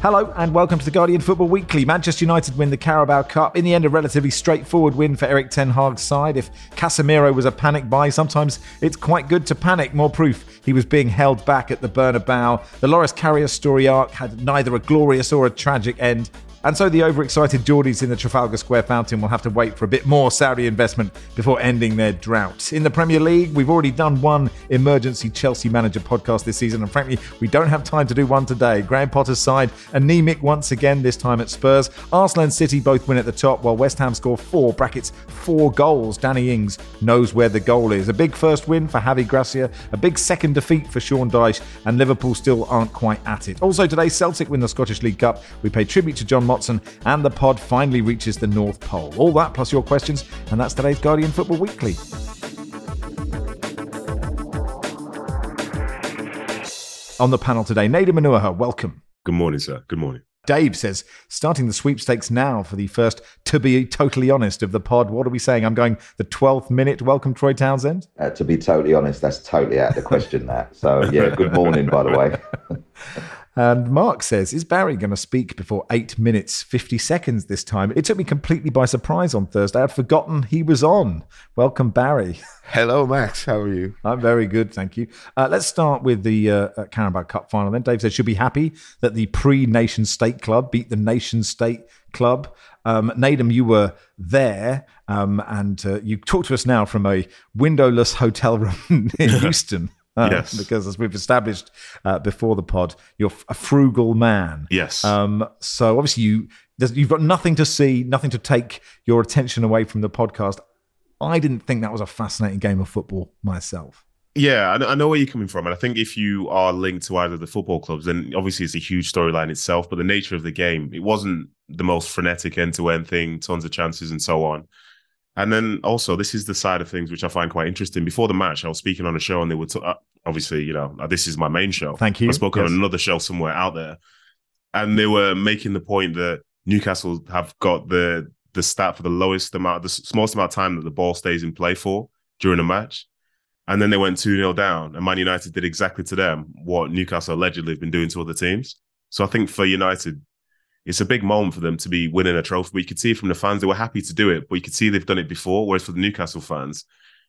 Hello and welcome to the Guardian Football Weekly. Manchester United win the Carabao Cup. In the end, a relatively straightforward win for Erik Ten Hag's side. If Casemiro was a panic buy, sometimes it's quite good to panic. More proof he was being held back at the Bernabeu. The Loris Karius story arc had neither a glorious or a tragic end. And so the overexcited Geordies in the Trafalgar Square fountain will have to wait for a bit more Saudi investment before ending their drought. In the Premier League, we've already done one emergency Chelsea manager podcast this season, and frankly, we don't have time to do one today. Graham Potter's side anemic once again, this time at Spurs. Arsenal and City both win at the top, while West Ham score four brackets four goals. Danny Ings knows where the goal is. A big first win for Javi Gracia, a big second defeat for Sean Dyche, and Liverpool still aren't quite at it. Also today, Celtic win the Scottish League Cup. We pay tribute to John Motson, and the pod finally reaches the North Pole. All that plus your questions, and that's today's Guardian Football Weekly. On the panel today, Nedum Onuoha, welcome. Good morning, sir. Good morning. Dave says, starting the sweepstakes now for the first, to be totally honest, of the pod. What are we saying? I'm going the 12th minute. Welcome, Troy Townsend. Uh, to be totally honest, that's totally out of the question, that. So, yeah, good morning, by the way. And Mark says, Is Barry going to speak before 8 minutes 50 seconds this time? It took me completely by surprise on Thursday. I'd forgotten he was on. Welcome, Barry. Hello, Max. How are you? I'm very good, thank you. Uh, let's start with the uh, Carabao Cup final then. Dave said she'll be happy that the pre nation state club beat the nation state club. Um, Nedum, you were there um, and uh, you talk to us now from a windowless hotel room in Houston. Uh, yes. Because as we've established uh, before the pod, you're a frugal man. Yes. Um, so obviously you you've got nothing to see, nothing to take your attention away from the podcast. I didn't think that was a fascinating game of football myself. Yeah, I know where you're coming from, and I think if you are linked to either of the football clubs, then obviously it's a huge storyline itself. But the nature of the game, it wasn't the most frenetic end-to-end thing, tons of chances and so on. And then also, this is the side of things which I find quite interesting. Before the match, I was speaking on a show, and they were t- uh, obviously, you know, this is my main show. Thank you. I spoke Yes. on another show somewhere out there, and they were making the point that Newcastle have got the the stat for the lowest amount, the smallest amount of time that the ball stays in play for during a match. And then they went 2 0 down, and Man United did exactly to them what Newcastle allegedly have been doing to other teams. So I think for United, it's a big moment for them to be winning a trophy. But you could see from the fans, they were happy to do it, but you could see they've done it before. Whereas for the Newcastle fans,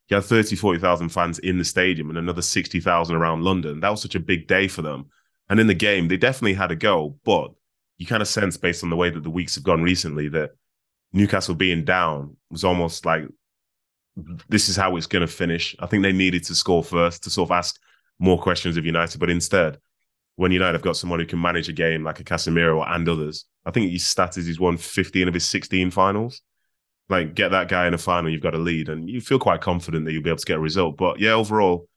you had 30, 40,000 fans in the stadium and another 60,000 around London. That was such a big day for them. And in the game, they definitely had a go, but you kind of sense based on the way that the weeks have gone recently that Newcastle being down was almost like this is how it's going to finish. I think they needed to score first to sort of ask more questions of United, but instead, when United have got someone who can manage a game like a Casemiro and others, I think his stat is he's won 15 of his 16 finals. Like, get that guy in a final, you've got a lead, and you feel quite confident that you'll be able to get a result. But yeah, overall,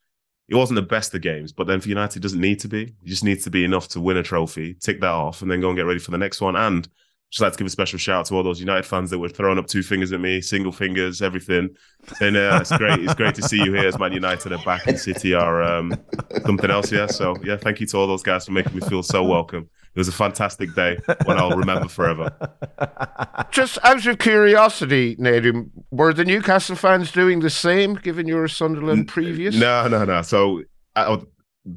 it wasn't the best of games. But then for United, it doesn't need to be. It just needs to be enough to win a trophy, tick that off, and then go and get ready for the next one. And just like to give a special shout out to all those United fans that were throwing up two fingers at me, single fingers, everything. And uh, it's great. It's great to see you here as Man United are back in City are um, something else. Yeah. So yeah, thank you to all those guys for making me feel so welcome. It was a fantastic day, one I'll remember forever. Just out of curiosity, Nedum, were the Newcastle fans doing the same given your Sunderland previous? No, no, no. So I,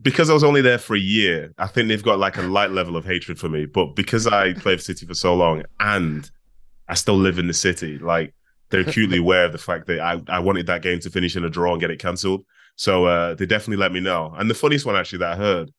because I was only there for a year, I think they've got like a light level of hatred for me. But because I played for City for so long and I still live in the city, like they're acutely aware of the fact that I, I wanted that game to finish in a draw and get it cancelled. So uh, they definitely let me know. And the funniest one actually that I heard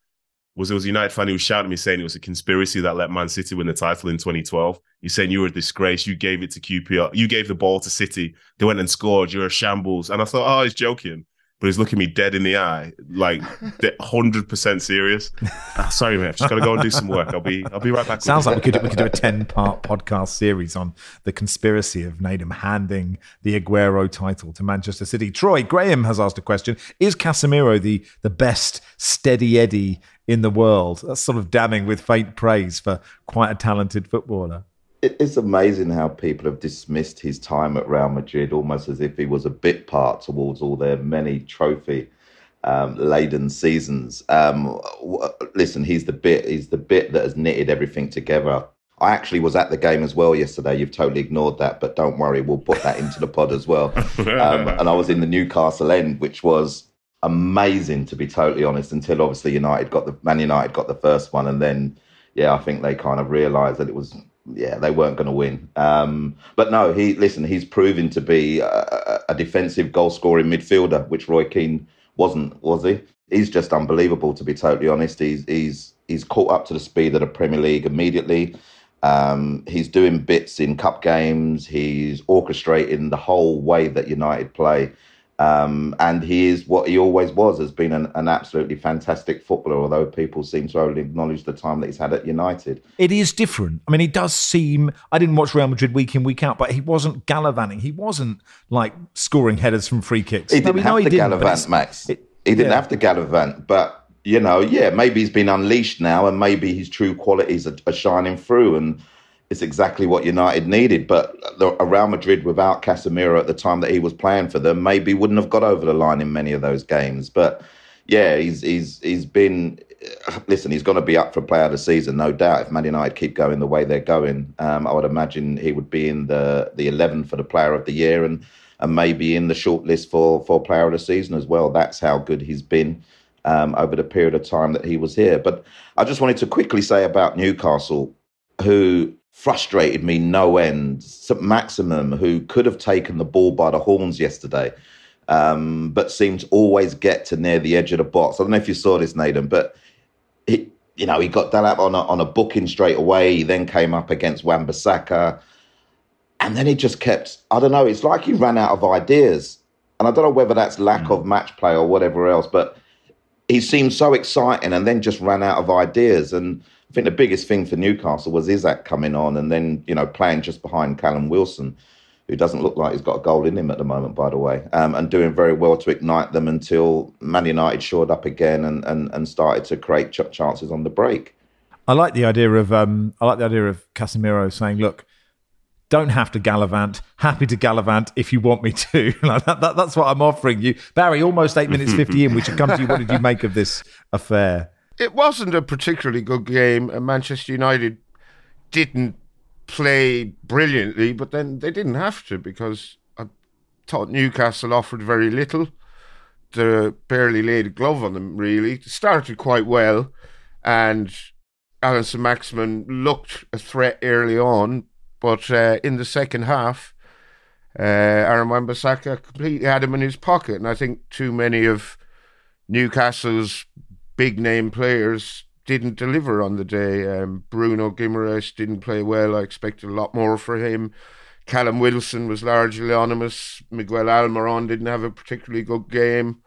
was there was a United fan who was shouting at me saying it was a conspiracy that let Man City win the title in 2012. He's saying you were a disgrace. You gave it to QPR. You gave the ball to City. They went and scored. You're a shambles. And I thought, oh, he's joking. But he's looking me dead in the eye, like hundred percent serious. Ah, sorry, mate, I've just got to go and do some work. I'll be I'll be right back. Sounds like we could we could do a ten part podcast series on the conspiracy of Nedum handing the Aguero title to Manchester City. Troy Graham has asked a question: Is Casemiro the the best steady Eddie in the world? That's sort of damning with faint praise for quite a talented footballer it's amazing how people have dismissed his time at Real Madrid almost as if he was a bit part towards all their many trophy um, laden seasons. Um, listen, he's the bit. He's the bit that has knitted everything together. I actually was at the game as well yesterday. You've totally ignored that, but don't worry, we'll put that into the pod as well. Um, and I was in the Newcastle end, which was amazing to be totally honest. Until obviously United got the Man United got the first one, and then yeah, I think they kind of realised that it was yeah, they weren't going to win. Um, but no, he listen. He's proven to be a, a defensive goal scoring midfielder, which Roy Keane wasn't, was he? He's just unbelievable, to be totally honest. He's he's he's caught up to the speed of the Premier League immediately. Um, he's doing bits in cup games. He's orchestrating the whole way that United play. Um, and he is what he always was, has been an, an, absolutely fantastic footballer, although people seem to only acknowledge the time that he's had at United. It is different. I mean, he does seem, I didn't watch Real Madrid week in, week out, but he wasn't gallivanting. He wasn't like scoring headers from free kicks. He didn't no, have to gallivant, Max. It, he didn't yeah. have to gallivant, but, you know, yeah, maybe he's been unleashed now and maybe his true qualities are, are shining through. And, it's exactly what United needed. But Real Madrid without Casemiro at the time that he was playing for them maybe wouldn't have got over the line in many of those games. But yeah, he's he's he's been. Listen, he's going to be up for Player of the Season, no doubt. If Man United keep going the way they're going, um, I would imagine he would be in the the eleven for the Player of the Year and and maybe in the shortlist for for Player of the Season as well. That's how good he's been. Um, over the period of time that he was here. But I just wanted to quickly say about Newcastle, who frustrated me no end. St. Maximin, who could have taken the ball by the horns yesterday, um, but seemed to always get to near the edge of the box. I don't know if you saw this, Nedum, but he, you know, he got done up on a, on a booking straight away. He then came up against Wan-Bissaka. And then he just kept, I don't know, it's like he ran out of ideas. And I don't know whether that's lack mm. of match play or whatever else, but he seemed so exciting and then just ran out of ideas. And I think the biggest thing for Newcastle was Isak coming on and then, you know, playing just behind Callum Wilson, who doesn't look like he's got a goal in him at the moment, by the way, um, and doing very well to ignite them until Man United shored up again and, and, and started to create ch- chances on the break. I like the idea of um, I like the idea of Casemiro saying, "Look, don't have to gallivant. Happy to gallivant if you want me to. like that, that, that's what I'm offering you, Barry. Almost eight minutes fifty in. We should come to you. What did you make of this affair? It wasn't a particularly good game, and Manchester United didn't play brilliantly, but then they didn't have to because I thought Newcastle offered very little. They barely laid a glove on them, really. Started quite well, and Allan Saint-Maximin looked a threat early on, but uh, in the second half, uh, Aaron Wan-Bissaka completely had him in his pocket, and I think too many of Newcastle's big name players didn't deliver on the day. Um, Bruno Guimaraes didn't play well. I expected a lot more for him. Callum Wilson was largely anonymous. Miguel Almiron didn't have a particularly good game.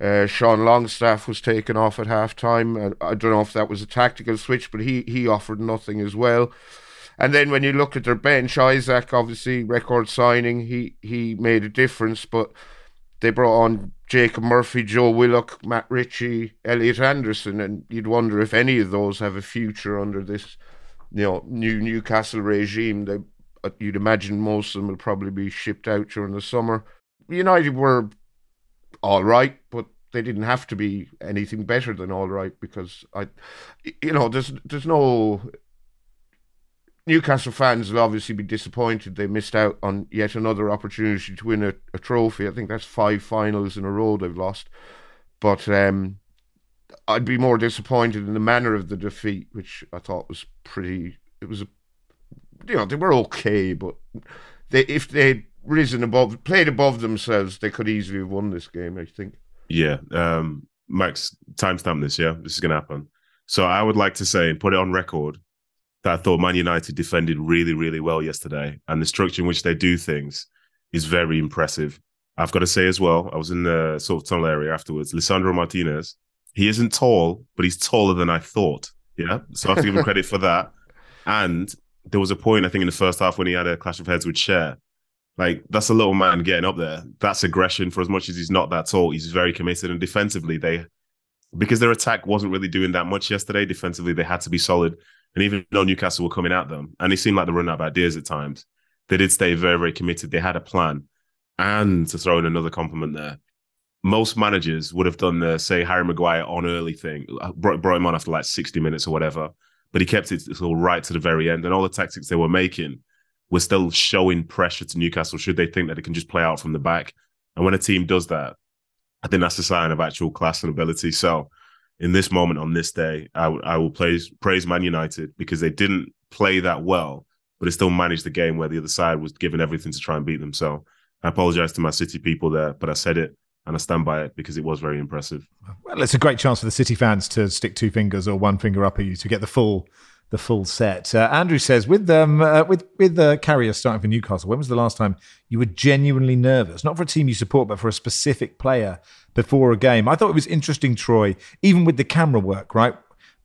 Uh, Sean Longstaff was taken off at half time. I, I don't know if that was a tactical switch, but he, he offered nothing as well. And then when you look at their bench, Isak, obviously, record signing, he, he made a difference, but they brought on Jacob Murphy, Joe Willock, Matt Ritchie, Elliot Anderson, and you'd wonder if any of those have a future under this, you know, new Newcastle regime. They, uh, you'd imagine most of them will probably be shipped out during the summer. United were all right, but they didn't have to be anything better than all right because I, you know, there's there's no Newcastle fans will obviously be disappointed they missed out on yet another opportunity to win a, a trophy. I think that's five finals in a row they've lost. But um, I'd be more disappointed in the manner of the defeat, which I thought was pretty. It was, a, you know, they were okay, but they if they'd risen above, played above themselves, they could easily have won this game. I think. Yeah, um, Max, timestamp this. Yeah, this is gonna happen. So I would like to say put it on record that I thought Man United defended really, really well yesterday. And the structure in which they do things is very impressive. I've got to say as well, I was in the sort of tunnel area afterwards. Lisandro Martinez, he isn't tall, but he's taller than I thought. Yeah. So I have to give him credit for that. And there was a point, I think, in the first half when he had a clash of heads with Schär. Like, that's a little man getting up there. That's aggression for as much as he's not that tall. He's very committed. And defensively, they, because their attack wasn't really doing that much yesterday, defensively, they had to be solid. And even though Newcastle were coming at them, and it seemed like they run out of ideas at times, they did stay very, very committed. They had a plan. And to throw in another compliment there, most managers would have done the say Harry Maguire on early thing, brought, brought him on after like 60 minutes or whatever, but he kept it all right to the very end. And all the tactics they were making were still showing pressure to Newcastle should they think that it can just play out from the back. And when a team does that, I think that's a sign of actual class and ability. So in this moment on this day, I, I will praise, praise Man United because they didn't play that well, but they still managed the game where the other side was given everything to try and beat them. So I apologize to my City people there, but I said it and I stand by it because it was very impressive. Well, it's a great chance for the City fans to stick two fingers or one finger up at you to get the full the full set. Uh, Andrew says, with um, uh, with with the uh, Karius starting for Newcastle, when was the last time you were genuinely nervous, not for a team you support, but for a specific player before a game? I thought it was interesting, Troy, even with the camera work, right?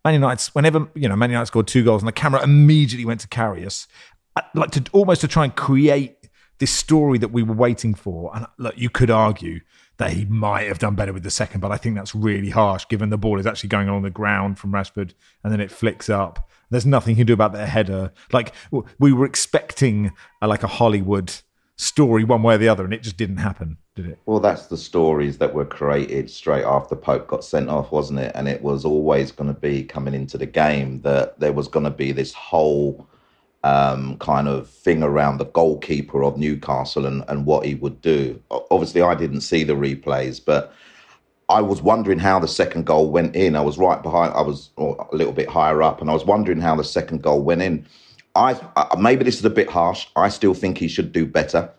Man United, whenever you know Man United scored two goals, and the camera immediately went to Karius, like to almost to try and create this story that we were waiting for. And look, you could argue that he might have done better with the second, but I think that's really harsh given the ball is actually going on the ground from Rashford and then it flicks up. There's nothing you can do about the header. Like we were expecting a, like a Hollywood story one way or the other, and it just didn't happen, did it? Well, that's the stories that were created straight after Pope got sent off, wasn't it? And it was always going to be coming into the game that there was going to be this whole um, kind of thing around the goalkeeper of Newcastle and, and what he would do. Obviously, I didn't see the replays, but I was wondering how the second goal went in. I was right behind, I was a little bit higher up, and I was wondering how the second goal went in. I maybe this is a bit harsh. I still think he should do better.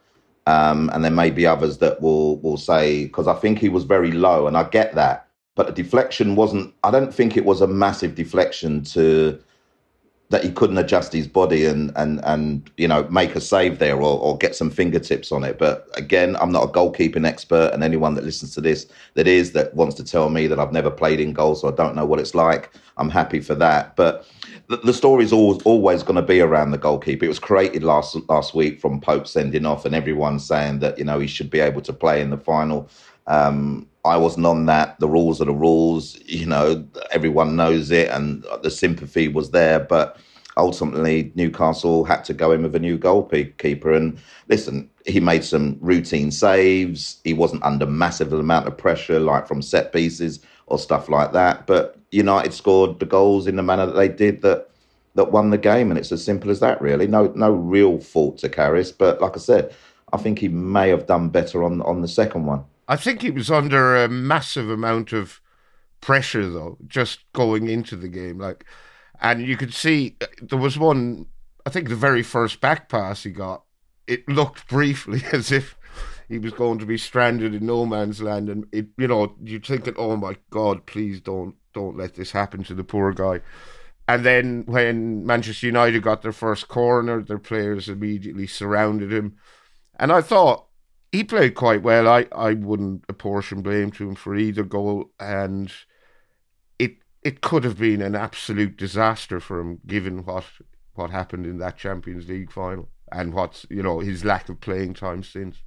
Um, and there may be others that will will say because I think he was very low, and I get that. But the deflection wasn't. I don't think it was a massive deflection to that he couldn't adjust his body and and and you know make a save there or, or get some fingertips on it. But again, I'm not a goalkeeping expert, and anyone that listens to this that is that wants to tell me that I've never played in goal, so I don't know what it's like. I'm happy for that. But the, the story is always always going to be around the goalkeeper. It was created last last week from Pope sending off, and everyone saying that you know he should be able to play in the final. Um, I wasn't on that. The rules are the rules. You know, everyone knows it, and the sympathy was there. But ultimately, Newcastle had to go in with a new goalkeeper. And listen, he made some routine saves. He wasn't under massive amount of pressure, like from set pieces or stuff like that. But United scored the goals in the manner that they did that that won the game, and it's as simple as that. Really, no no real fault to Karius. But like I said, I think he may have done better on on the second one. I think he was under a massive amount of pressure though, just going into the game. Like, and you could see uh, there was one. I think the very first back pass he got, it looked briefly as if he was going to be stranded in no man's land, and it, you know, you're thinking, oh my God, please don't don't let this happen to the poor guy. And then when Manchester United got their first corner, their players immediately surrounded him. And I thought he played quite well. I, I wouldn't apportion blame to him for either goal. And it it could have been an absolute disaster for him, given what what happened in that Champions League final and what's you know his lack of playing time since.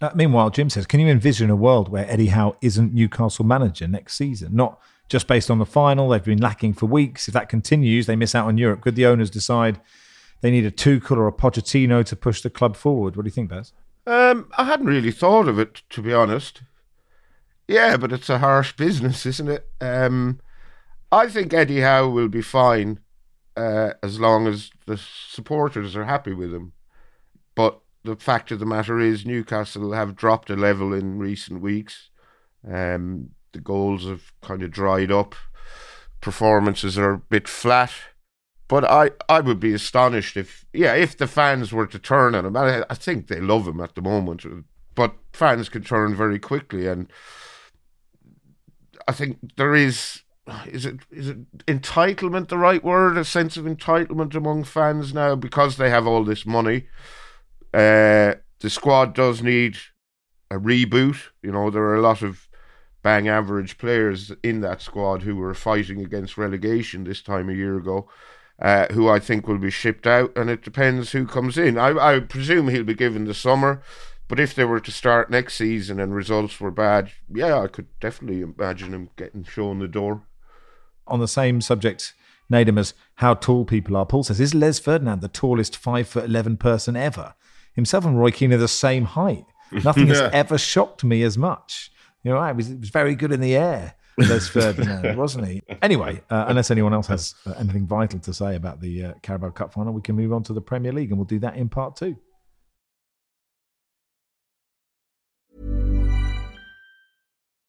Uh, meanwhile, Jim says, can you envision a world where Eddie Howe isn't Newcastle manager next season? Not just based on the final. They've been lacking for weeks. If that continues, they miss out on Europe. Could the owners decide they need a Tuchel or a Pochettino to push the club forward? What do you think, Baz? Um, I hadn't really thought of it, to be honest. Yeah, but it's a harsh business, isn't it? Um, I think Eddie Howe will be fine uh, as long as the supporters are happy with him. But the fact of the matter is, Newcastle have dropped a level in recent weeks. Um, the goals have kind of dried up. Performances are a bit flat. But I, I would be astonished if, yeah, if the fans were to turn on him. I, I think they love him at the moment, but fans can turn very quickly. And I think there is is it is it entitlement the right word? A sense of entitlement among fans now because they have all this money. Uh, the squad does need a reboot. You know, there are a lot of bang average players in that squad who were fighting against relegation this time a year ago. Uh, who I think will be shipped out, and it depends who comes in. I, I presume he'll be given the summer, but if they were to start next season and results were bad, yeah, I could definitely imagine him getting shown the door. On the same subject, Nedum, as how tall people are, Paul says, is Les Ferdinand the tallest five foot eleven person ever? Himself and Roy Keane are the same height. Nothing has ever shocked me as much. You know, he was, was very good in the air. Les Ferdinand, wasn't he? Anyway, uh, unless anyone else has uh, anything vital to say about the uh, Carabao Cup final, we can move on to the Premier League, and we'll do that in part two.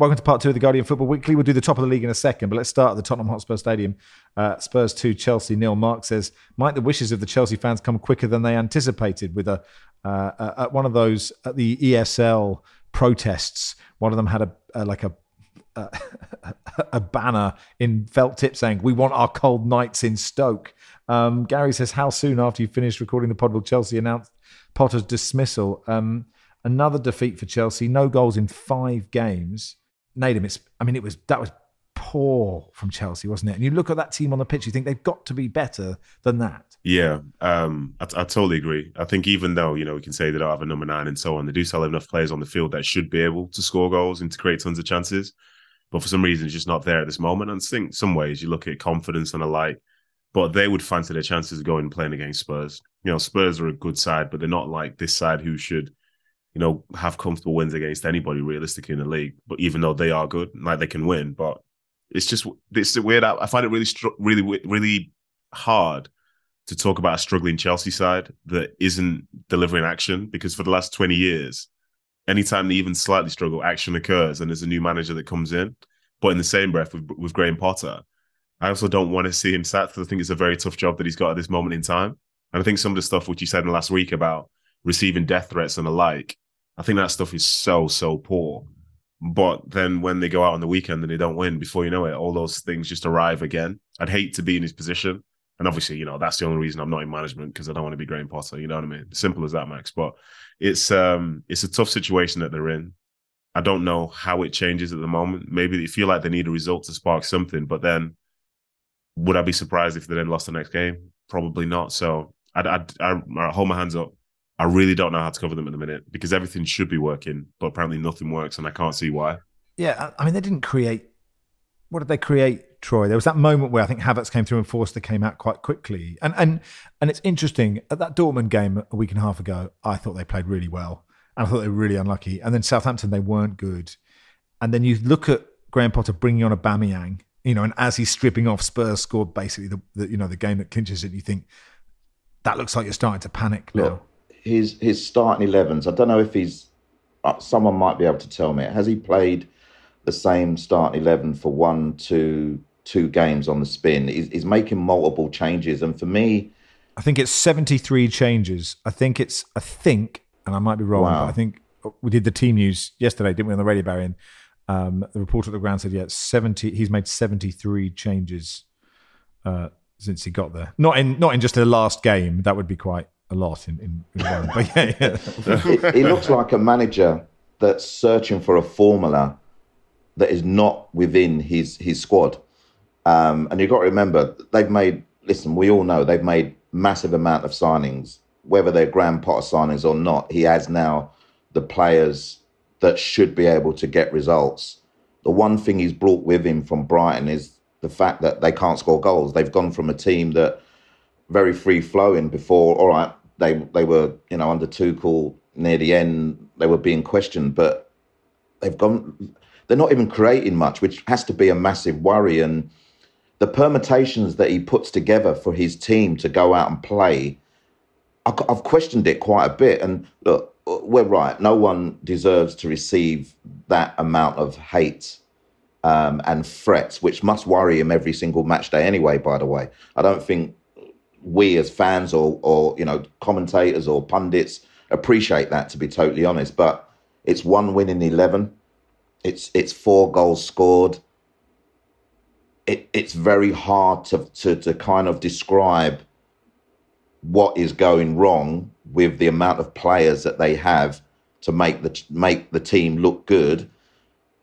Welcome to part two of the Guardian Football Weekly. We'll do the top of the league in a second, but let's start at the Tottenham Hotspur Stadium. Uh, Spurs 2, Chelsea nil. Mark says, Might the wishes of the Chelsea fans come quicker than they anticipated with a uh, uh, at one of those at the ESL protests? One of them had a, a like a a banner in felt tip saying, We want our cold nights in Stoke. Um, Gary says, How soon after you finished recording the pod will Chelsea announce Potter's dismissal? Um, another defeat for Chelsea, no goals in five games. Nedum, it's I mean, it was that was poor from Chelsea, wasn't it? And you look at that team on the pitch, you think they've got to be better than that. Yeah, um, I, I, totally agree. I think even though you know we can say they don't have a number nine and so on, they do still have enough players on the field that should be able to score goals and to create tons of chances. But for some reason, it's just not there at this moment. And I think some ways you look at confidence and the like, but they would fancy their chances of going and playing against Spurs. You know, Spurs are a good side, but they're not like this side who should you know, have comfortable wins against anybody realistically in the league. But even though they are good, like they can win, but it's just it's weird. I find it really, really, really hard to talk about a struggling Chelsea side that isn't delivering action because for the last twenty years, anytime they even slightly struggle, action occurs and there's a new manager that comes in. But in the same breath, with with Graham Potter, I also don't want to see him sacked because I think it's a very tough job that he's got at this moment in time. And I think some of the stuff which you said in the last week about receiving death threats and the like I think that stuff is so so poor. But then when they go out on the weekend and they don't win, before you know it, all those things just arrive again. I'd hate to be in his position. And obviously, you know, that's the only reason I'm not in management because I don't want to be Graham Potter. You know what I mean? Simple as that, Max. But it's um it's a tough situation that they're in. I don't know how it changes at the moment. Maybe they feel like they need a result to spark something, but then would I be surprised if they then lost the next game? Probably not. So I'd, I'd, I'd, hold my hands up I really don't know how to cover them at the minute because everything should be working, but apparently nothing works, and I can't see why. Yeah, I mean, they didn't create. What did they create, Troy? There was that moment where I think Havertz came through and Forster came out quite quickly, and and and it's interesting. At that Dortmund game a week and a half ago, I thought they played really well, and I thought they were really unlucky. And then Southampton, they weren't good. And then you look at Graham Potter bringing on Aubameyang, you know, and as he's stripping off, Spurs scored basically the, the you know the game that clinches it. You think that looks like you're starting to panic now. Look, his his starting 11s. I don't know if he's. Uh, someone might be able to tell me. Has he played the same starting 11 for one, two, two games on the spin? He's, he's making multiple changes, and for me, I think it's 73 changes. I think it's. I think, and I might be wrong. Wow. I think we did the team news yesterday, didn't we, on the radio, Barry? Um, the reporter at the ground said, yeah, 70. He's made 73 changes uh, since he got there. Not in not in just the last game. That would be quite a lot in, in, in. But yeah, yeah. he, he looks like a manager that's searching for a formula that is not within his his squad. Um, and you've got to remember, they've made, listen, we all know they've made massive amount of signings, whether they're Graham Potter signings or not. He has now the players that should be able to get results. The one thing he's brought with him from Brighton is the fact that they can't score goals. They've gone from a team that very free flowing before. All right, they they were you know under Tuchel near the end they were being questioned, but they've gone. They're not even creating much, which has to be a massive worry. And the permutations that he puts together for his team to go out and play, I've questioned it quite a bit. And look, we're right. No one deserves to receive that amount of hate um, and threats, which must worry him every single match day anyway. By the way, I don't think we as fans or or you know commentators or pundits appreciate that to be totally honest. But it's one win in eleven. It's it's four goals scored. It, it's very hard to, to to kind of describe what is going wrong with the amount of players that they have to make the make the team look good.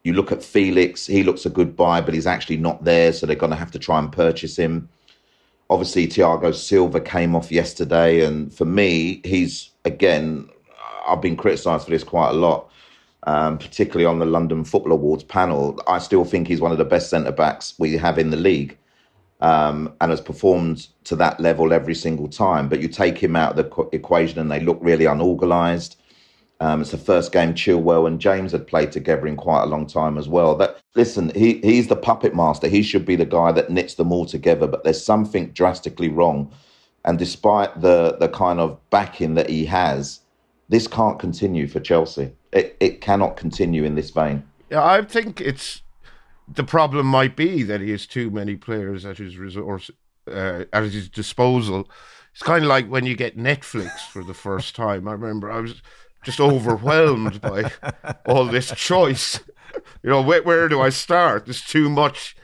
You look at Felix; he looks a good buy, but he's actually not there, so they're going to have to try and purchase him. Obviously, Thiago Silva came off yesterday, and for me, he's again. I've been criticised for this quite a lot, um, particularly on the London Football Awards panel. I still think he's one of the best centre backs we have in the league um, and has performed to that level every single time. But you take him out of the equation and they look really unorganised. Um, it's the first game Chilwell and James had played together in quite a long time as well. That listen, he he's the puppet master. He should be the guy that knits them all together. But there's something drastically wrong, and despite the the kind of backing that he has, this can't continue for Chelsea. It it cannot continue in this vein. Yeah, I think it's the problem might be that he has too many players at his resource uh, at his disposal. It's kind of like when you get Netflix for the first time. I remember I was just overwhelmed by all this choice. You know, where, where do I start? There's too much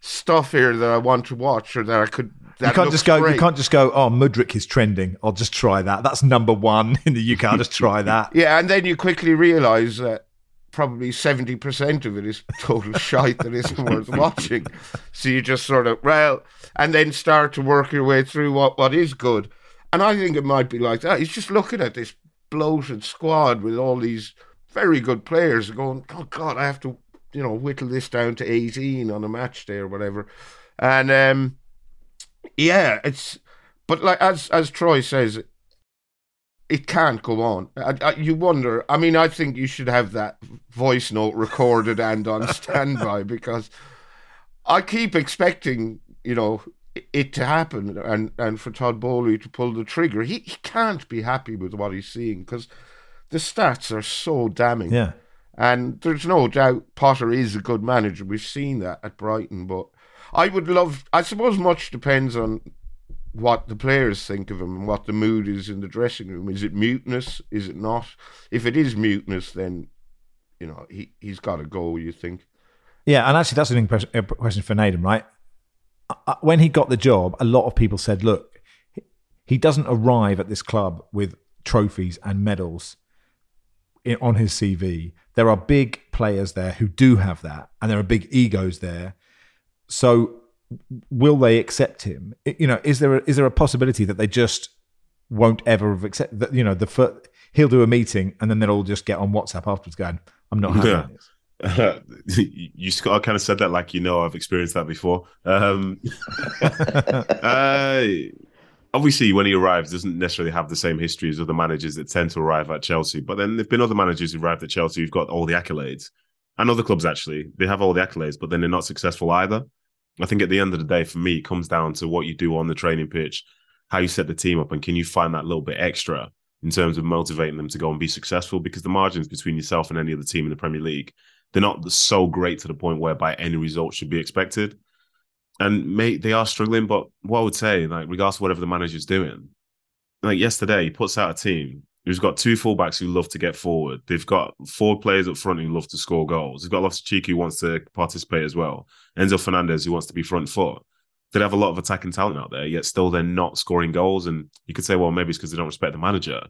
stuff here that I want to watch or that I could. That you can't just go. Great. You can't just go. Oh, Mudryk is trending. I'll just try that. That's number one in the UK. I'll just try that. yeah, and then you quickly realise that probably 70% of it is total shite that isn't worth watching. So you just sort of, well, and then start to work your way through what, what is good. And I think it might be like that. He's just looking at this bloated squad with all these very good players going, oh, God, I have to, you know, whittle this down to 18 on a match day or whatever. And, um, yeah, it's, but like, as, as Troy says, it can't go on. I, I, you wonder. I mean, I think you should have that voice note recorded and on standby because I keep expecting, you know, it to happen and, and for Todd Boehly to pull the trigger. He, he can't be happy with what he's seeing because the stats are so damning. Yeah. And there's no doubt Potter is a good manager. We've seen that at Brighton, but I would love. I suppose much depends on what the players think of him and what the mood is in the dressing room. Is it mutinous? Is it not? If it is mutinous, then you know he he's got to go. You think? Yeah, and actually, that's an uh, question for Nedum, right? When he got the job, a lot of people said, "Look, he doesn't arrive at this club with trophies and medals on his CV. There are big players there who do have that, and there are big egos there. So will they accept him? You know, is there a, is there a possibility that they just won't ever have accept that? You know, the first, he'll do a meeting and then they'll all just get on WhatsApp afterwards, going, "I'm not having yeah. this." You Scott kind of said that like you know I've experienced that before. Um, uh, obviously, when he arrives, doesn't necessarily have the same history as other managers that tend to arrive at Chelsea. But then there've been other managers who arrived at Chelsea who've got all the accolades, and other clubs actually they have all the accolades, but then they're not successful either. I think at the end of the day, for me, it comes down to what you do on the training pitch, how you set the team up, and can you find that little bit extra in terms of motivating them to go and be successful? Because the margins between yourself and any other team in the Premier League, they're not so great to the point whereby any result should be expected. And mate, they are struggling. But what I would say, like, regardless of whatever the manager's doing, like yesterday, he puts out a team who's got two fullbacks who love to get forward. They've got four players up front who love to score goals. They've got Loftus Cheek who wants to participate as well. Enzo Fernandez who wants to be front foot. They have a lot of attacking talent out there, yet still they're not scoring goals. And you could say, well, maybe it's because they don't respect the manager.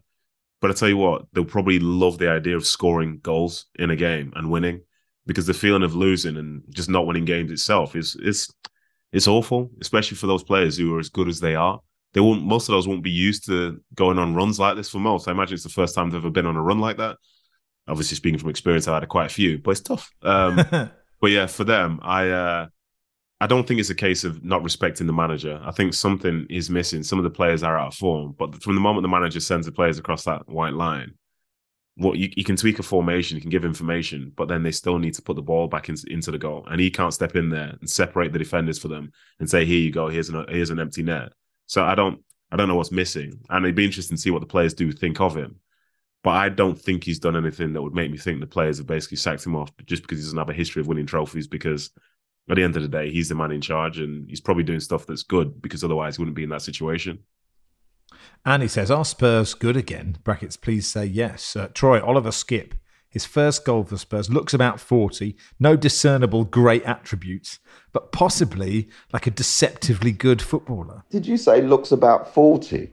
But I tell you what, they'll probably love the idea of scoring goals in a game and winning because the feeling of losing and just not winning games itself is is it's awful, especially for those players who are as good as they are. They won't. Most of those won't be used to going on runs like this. For most, I imagine it's the first time they've ever been on a run like that. Obviously, speaking from experience, I've had quite a few, but it's tough. Um, but yeah, for them, I uh, I don't think it's a case of not respecting the manager. I think something is missing. Some of the players are out of form, but from the moment the manager sends the players across that white line, what you, you can tweak a formation, you can give information, but then they still need to put the ball back in, into the goal, and he can't step in there and separate the defenders for them and say, "Here you go, here's an here's an empty net." So I don't I don't know what's missing, and it'd be interesting to see what the players do think of him. But I don't think he's done anything that would make me think the players have basically sacked him off just because he doesn't have a history of winning trophies. Because at the end of the day, he's the man in charge, and he's probably doing stuff that's good because otherwise he wouldn't be in that situation. And he says, Are Spurs good again? Brackets, please say yes. Uh, Troy, Oliver Skipp, his first goal for Spurs looks about 40, no discernible great attributes, but possibly like a deceptively good footballer. Did you say looks about 40?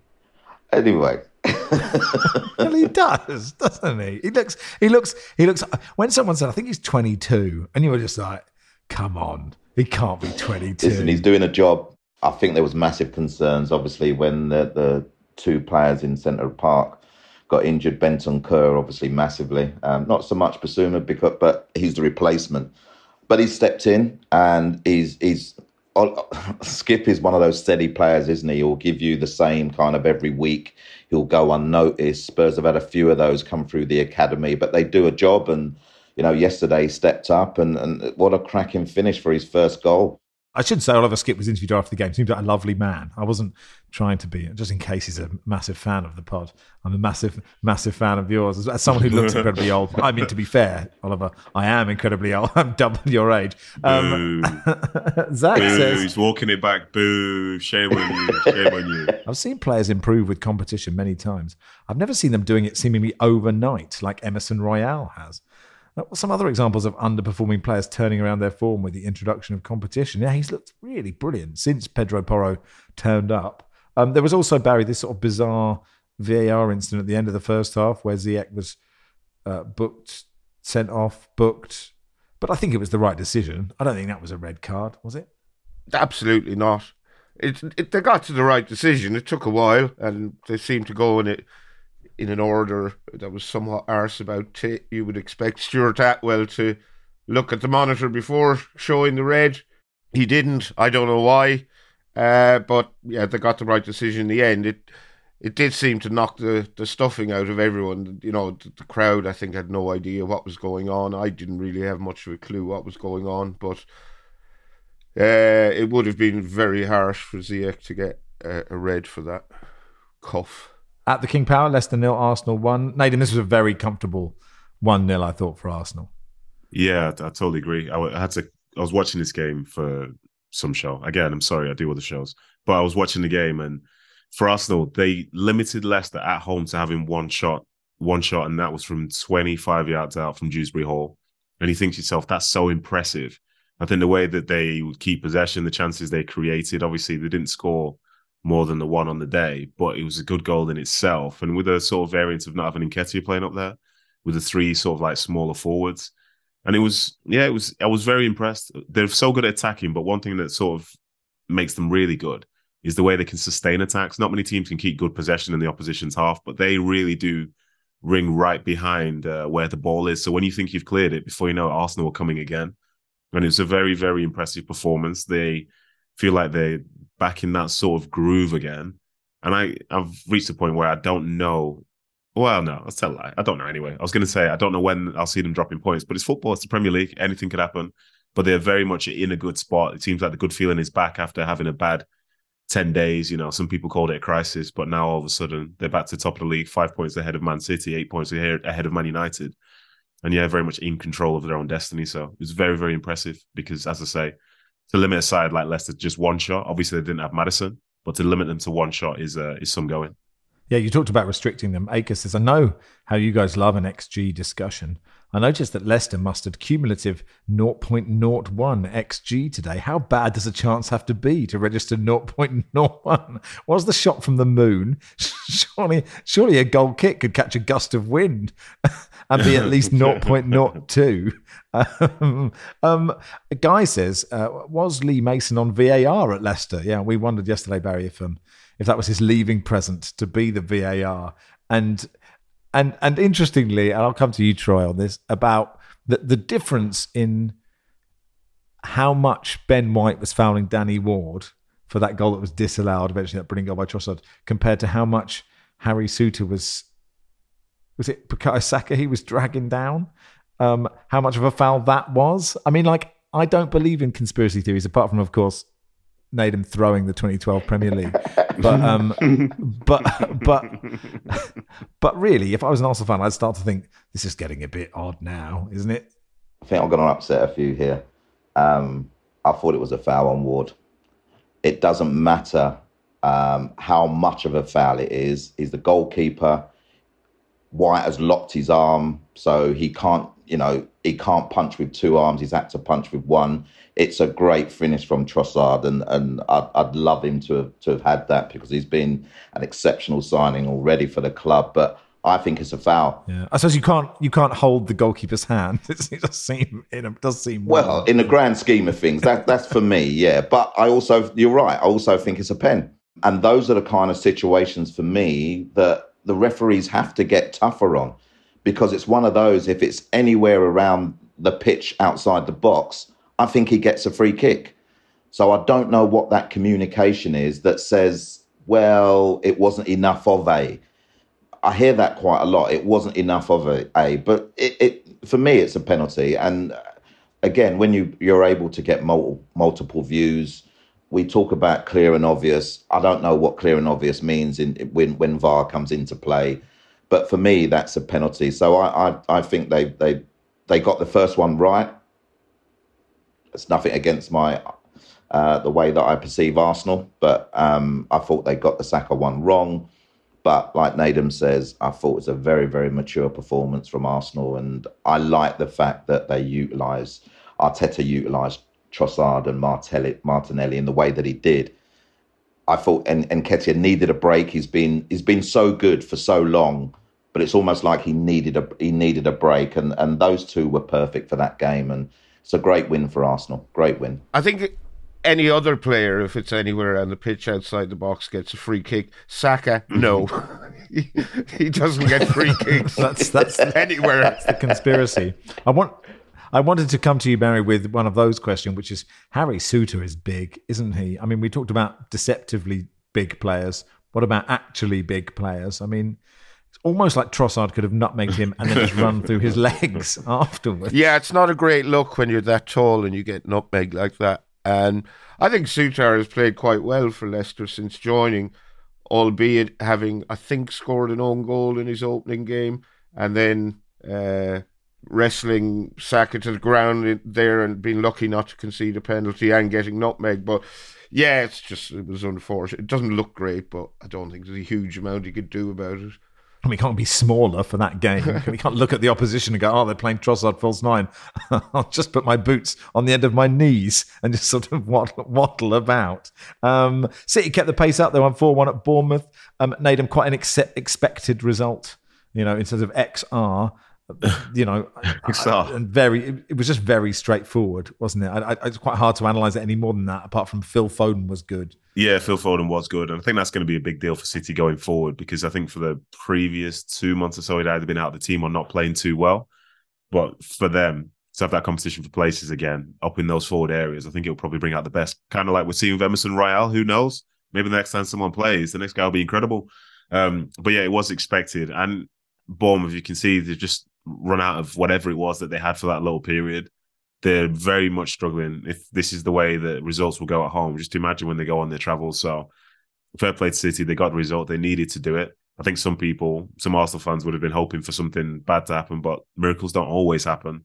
Anyway. well, he does, doesn't he? He looks, he looks, he looks. When someone said, I think he's 22, and you were just like, come on, he can't be 22. Listen, he's doing a job. I think there was massive concerns, obviously, when the, the two players in Centre Park got injured. Bentancur, obviously, massively. Um, not so much Bissouma, because, but he's the replacement. But he's stepped in and he's, he's Skipp is one of those steady players, isn't he? He'll give you the same kind of every week. He'll go unnoticed. Spurs have had a few of those come through the academy, but they do a job. And, you know, yesterday stepped up and, and what a cracking finish for his first goal. I shouldn't say Oliver Skipp was interviewed after the game. Seemed like a lovely man. I wasn't trying to be, just in case he's a massive fan of the pod. I'm a massive, massive fan of yours. As, someone who looks incredibly old, I mean, to be fair, Oliver, I am incredibly old. I'm double your age. Um, Zach Boo. says he's walking it back. Boo! Shame on you. Shame on you. I've seen players improve with competition many times. I've never seen them doing it seemingly overnight, like Emerson Royal has. Some other examples of underperforming players turning around their form with the introduction of competition. Yeah, he's looked really brilliant since Pedro Porro turned up. Um, there was also Barry this sort of bizarre VAR incident at the end of the first half where Ziyech was uh, booked, sent off, booked, but I think it was the right decision. I don't think that was a red card, was it? Absolutely not. It, it they got to the right decision. It took a while, and they seemed to go in it in an order that was somewhat arse about t- you would expect Stuart Atwell to look at the monitor before showing the red. He didn't. I don't know why. Uh, but yeah, they got the right decision in the end. It it did seem to knock the, the stuffing out of everyone. You know, the, the crowd I think had no idea what was going on. I didn't really have much of a clue what was going on, but uh, it would have been very harsh for Ziyech to get a red for that cuff. At the King Power, Leicester nil, Arsenal one. Nedum, this was a very comfortable one 0 I thought for Arsenal. Yeah, I, I totally agree. I, I had to. I was watching this game for some show. Again, I'm sorry, I do other shows, but I was watching the game, and for Arsenal, they limited Leicester at home to having one shot, one shot, and that was from 25 yards out from Dewsbury Hall. And you think to yourself, that's so impressive. I think the way that they would keep possession, the chances they created, obviously they didn't score more than the one on the day, but it was a good goal in itself. And with a sort of variance of not having Nketiah playing up there, with the three sort of like smaller forwards. And it was, yeah, it was, I was very impressed. They're so good at attacking, but one thing that sort of makes them really good is the way they can sustain attacks. Not many teams can keep good possession in the opposition's half, but they really do ring right behind uh, where the ball is. So when you think you've cleared it, before you know it, Arsenal are coming again. And it was a very, very impressive performance. They feel like they back in that sort of groove again. And I, I've reached a point where I don't know. Well, no, I'll tell a lie. I don't know anyway. I was going to say I don't know when I'll see them dropping points, but it's football. It's the Premier League. Anything could happen. But they're very much in a good spot. It seems like the good feeling is back after having a bad 10 days. You know, some people called it a crisis, but now all of a sudden they're back to top of the league, five points ahead of Man City, eight points ahead of Man United. And yeah, very much in control of their own destiny. So it's very, very impressive because, as I say, to limit a side like Leicester just one shot. Obviously, they didn't have Maddison, but to limit them to one shot is uh, is some going. Yeah, you talked about restricting them. Acre says, I know how you guys love an XG discussion. I noticed that Leicester mustered cumulative 0.01 XG today. How bad does a chance have to be to register 0.01? Was the shot from the moon? surely, surely a goal kick could catch a gust of wind and be at least 0.02. Um, um, a guy says, uh, was Lee Mason on VAR at Leicester? Yeah, we wondered yesterday, Barry, if um, if that was his leaving present to be the VAR. And and and interestingly, and I'll come to you, Troy, on this about the the difference in how much Ben White was fouling Danny Ward for that goal that was disallowed, eventually that brilliant goal by Trossard, compared to how much Harry Souttar was was it Bukayo Saka he was dragging down? Um, how much of a foul that was? I mean, like I don't believe in conspiracy theories, apart from of course Nedum throwing the 2012 Premier League. But um, but but but really, if I was an Arsenal fan, I'd start to think this is getting a bit odd now, isn't it? I think I'm going to upset a few here. Um, I thought it was a foul on Ward. It doesn't matter um, how much of a foul it is. He's the goalkeeper. White has locked his arm, so he can't. You know, he can't punch with two arms. He's had to punch with one it's a great finish from Trossard, and and I'd, I'd love him to have, to have had that because he's been an exceptional signing already for the club. But I think it's a foul. Yeah, I suppose you can't you can't hold the goalkeeper's hand. It does seem it does seem well in the grand scheme of things. That that's for me, yeah. But I also you're right. I also think it's a pen, and those are the kind of situations for me that the referees have to get tougher on, because it's one of those. If it's anywhere around the pitch outside the box, I think he gets a free kick. So I don't know what that communication is that says, well, it wasn't enough of a. I hear that quite a lot. It wasn't enough of a, a but it, it for me it's a penalty. And uh, again, when you you're able to get multiple multiple views, we talk about clear and obvious. I don't know what clear and obvious means in when when VAR comes into play, but for me that's a penalty. So I I, I think they they they got the first one right. It's nothing against my uh, the way that I perceive Arsenal, but um, I thought they got the Saka one wrong. But like Nedum says, I thought it was a very, very mature performance from Arsenal, and I like the fact that they utilised Arteta utilised Trossard and Martelli, Martinelli in the way that he did. I thought and Nketiah needed a break. He's been he's been so good for so long, but it's almost like he needed a he needed a break, and and those two were perfect for that game. And it's a great win for Arsenal. Great win. I think any other player, if it's anywhere around the pitch outside the box, gets a free kick. Saka, no, he, he, doesn't get free kicks. that's that's anywhere. That's the conspiracy. I want. I wanted to come to you, Barry, with one of those questions, which is Harry Souttar is big, isn't he? I mean, we talked about deceptively big players. What about actually big players? I mean, it's almost like Trossard could have nutmegged him and then just run through his legs afterwards. Yeah, it's not a great look when you're that tall and you get nutmegged like that. And I think Souttar has played quite well for Leicester since joining, albeit having, I think, scored an own goal in his opening game and then uh, wrestling Saka to the ground there and being lucky not to concede a penalty and getting nutmeg. But yeah, it's just, it was unfortunate. It doesn't look great, but I don't think there's a huge amount he could do about it. We can't be smaller for that game. we can't look at the opposition and go, oh, they're playing Trossard false nine. I'll just put my boots on the end of my knees and just sort of waddle, waddle about. Um, City kept the pace up. They won 4 1 at Bournemouth. Um, Nedum quite an ex- expected result, you know, in terms of XR. You know, and very, it, it, was just very straightforward, wasn't it? I, I, it's quite hard to analyze it any more than that, apart from Phil Foden was good. Yeah, Phil Foden was good. And I think that's going to be a big deal for City going forward because I think for the previous two months or so, he'd either been out of the team or not playing too well. But for them to have that competition for places again up in those forward areas, I think it'll probably bring out the best. Kind of like we're seeing with Emerson Royal. Who knows? Maybe the next time someone plays, the next guy will be incredible. Um, but yeah, it was expected. And Bournemouth, you can see they're just run out of whatever it was that they had for that little period they're very much struggling. If this is the way the results will go at home, just imagine when they go on their travels. So, fair play to City, they got the result. They needed to do it. I think some people, some Arsenal fans, would have been hoping for something bad to happen, but miracles don't always happen.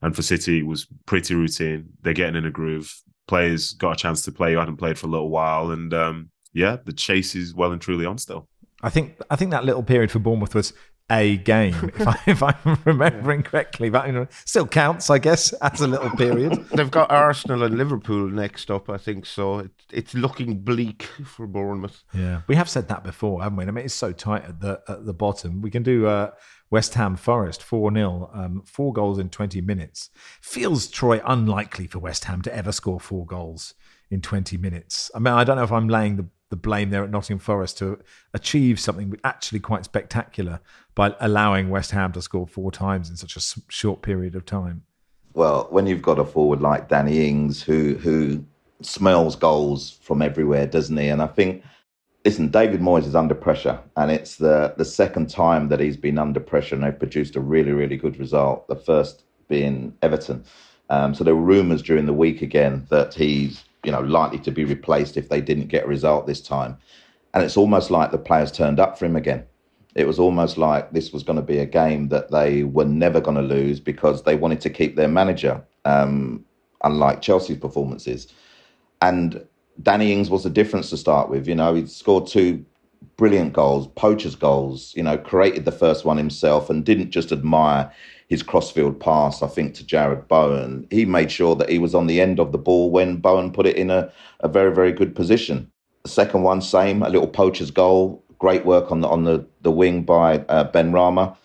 And for City, it was pretty routine. They're getting in a groove. Players got a chance to play who hadn't played for a little while, and um, yeah, the chase is well and truly on still. I think I think that little period for Bournemouth was a game, if, I, if I'm remembering correctly. But you know, still counts, I guess, as a little period. They've got Arsenal and Liverpool next up, I think. So it, it's looking bleak for Bournemouth. Yeah, we have said that before, haven't we? I mean, it's so tight at the at the bottom. We can do uh, West Ham Forest four 0 um, four goals in twenty minutes. Feels Troy unlikely for West Ham to ever score four goals in twenty minutes. I mean, I don't know if I'm laying the the blame there at Nottingham Forest to achieve something actually quite spectacular by allowing West Ham to score four times in such a short period of time. Well, when you've got a forward like Danny Ings who who smells goals from everywhere, doesn't he? And I think, listen, David Moyes is under pressure, and it's the the second time that he's been under pressure, and they've produced a really really good result. The first being Everton. Um, so there were rumours during the week again that he's you know likely to be replaced if they didn't get a result this time, and it's almost like the players turned up for him again. It was almost like this was going to be a game that they were never going to lose because they wanted to keep their manager, um, unlike Chelsea's performances. And Danny Ings was the difference to start with. You know, he scored two brilliant goals, poachers goals, you know, created the first one himself and didn't just admire his crossfield pass, I think, to Jarrod Bowen. He made sure that he was on the end of the ball when Bowen put it in a, a very, very good position. The second one, same, a little poacher's goal, Great work on the on the, the wing by uh, Benrahma.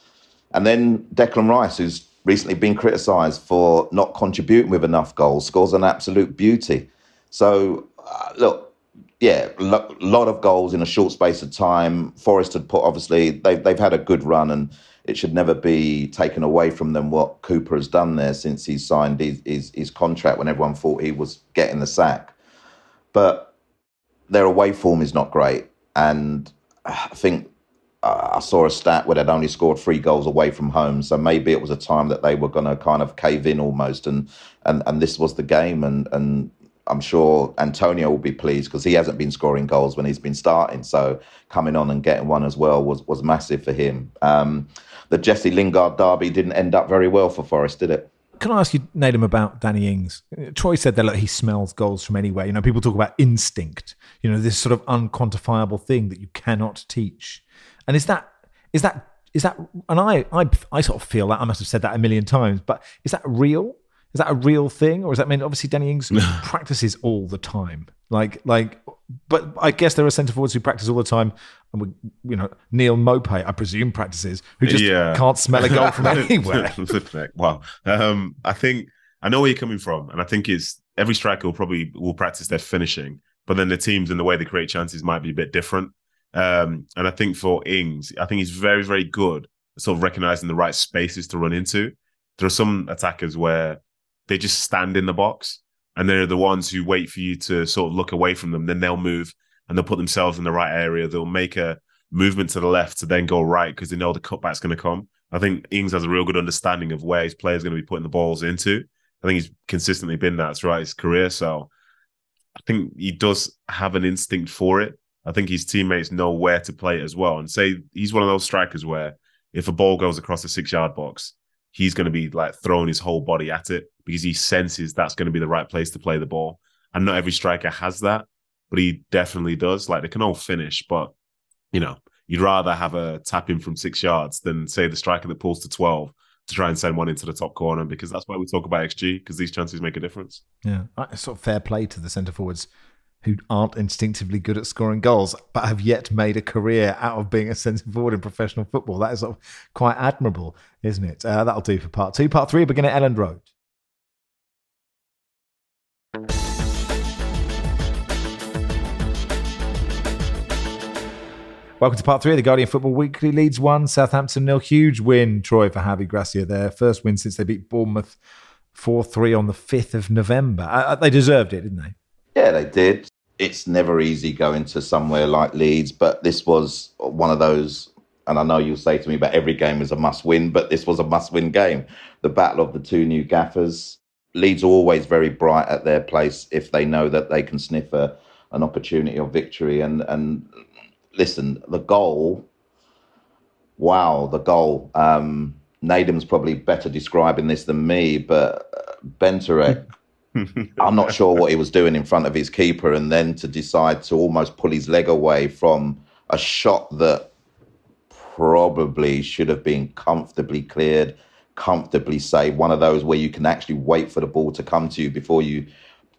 And then Declan Rice, who's recently been criticised for not contributing with enough goals, scores an absolute beauty. So, uh, look, yeah, lo- lot of goals in a short space of time. Forest had put, obviously, they've, they've had a good run and it should never be taken away from them what Cooper has done there since he signed his, his, his contract when everyone thought he was getting the sack. But their away form is not great. And I think uh, I saw a stat where they'd only scored three goals away from home, so maybe it was a time that they were going to kind of cave in almost, and and and this was the game, and and I'm sure Antonio will be pleased because he hasn't been scoring goals when he's been starting, so coming on and getting one as well was was massive for him. Um, the Jesse Lingard derby didn't end up very well for Forest, did it? Can I ask you, Nedum, about Danny Ings? Troy said that look, he smells goals from anywhere. You know, people talk about instinct. You know, this sort of unquantifiable thing that you cannot teach. And is that is that is that? And I I I sort of feel that I must have said that a million times. But is that real? Is that a real thing, or is that I mean? Obviously, Danny Ings practices all the time. Like like, but I guess there are centre forwards who practice all the time and we, you know, Neal Maupay, I presume, practices, who just yeah. can't smell a goal from anywhere. wow. Um, I think I know where you're coming from, and I think it's every striker will probably will practice their finishing, but then the teams and the way they create chances might be a bit different. Um, and I think for Ings, I think he's very, very good at sort of recognizing the right spaces to run into. There are some attackers where they just stand in the box, and they're the ones who wait for you to sort of look away from them. Then they'll move and they'll put themselves in the right area. They'll make a movement to the left to then go right because they know the cutback's going to come. I think Ings has a real good understanding of where his players going to be putting the balls into. I think he's consistently been that throughout his career. So I think he does have an instinct for it. I think his teammates know where to play it as well. And say he's one of those strikers where if a ball goes across the six yard box, he's going to be like throwing his whole body at it because he senses that's going to be the right place to play the ball. And not every striker has that but he definitely does. Like they can all finish, but you know, you'd rather have a tap in from six yards than say the striker that pulls to 12 to try and send one into the top corner because that's why we talk about XG because these chances make a difference. Yeah, it's sort of fair play to the centre forwards who aren't instinctively good at scoring goals but have yet made a career out of being a centre forward in professional football. That is quite admirable, isn't it? Uh, that'll do for part two. Part three, going to Elland Road. Welcome to part three of the Guardian Football Weekly. Leeds one, Southampton nil. Huge win, Troy, for Javi Gracia there. First win since they beat Bournemouth 4 3 on the 5th of November. Uh, uh, they deserved it, didn't they? Yeah, they did. It's never easy going to somewhere like Leeds, but this was one of those. And I know you'll say to me, but every game is a must win, but this was a must win game. The battle of the two new gaffers. Leeds are always very bright at their place if they know that they can sniff a, an opportunity of victory. And, and listen, the goal, wow, the goal. Um, Nedum's probably better describing this than me, but uh, Bednarek, I'm not sure what he was doing in front of his keeper, and then to decide to almost pull his leg away from a shot that probably should have been comfortably cleared, comfortably saved. One of those where you can actually wait for the ball to come to you before you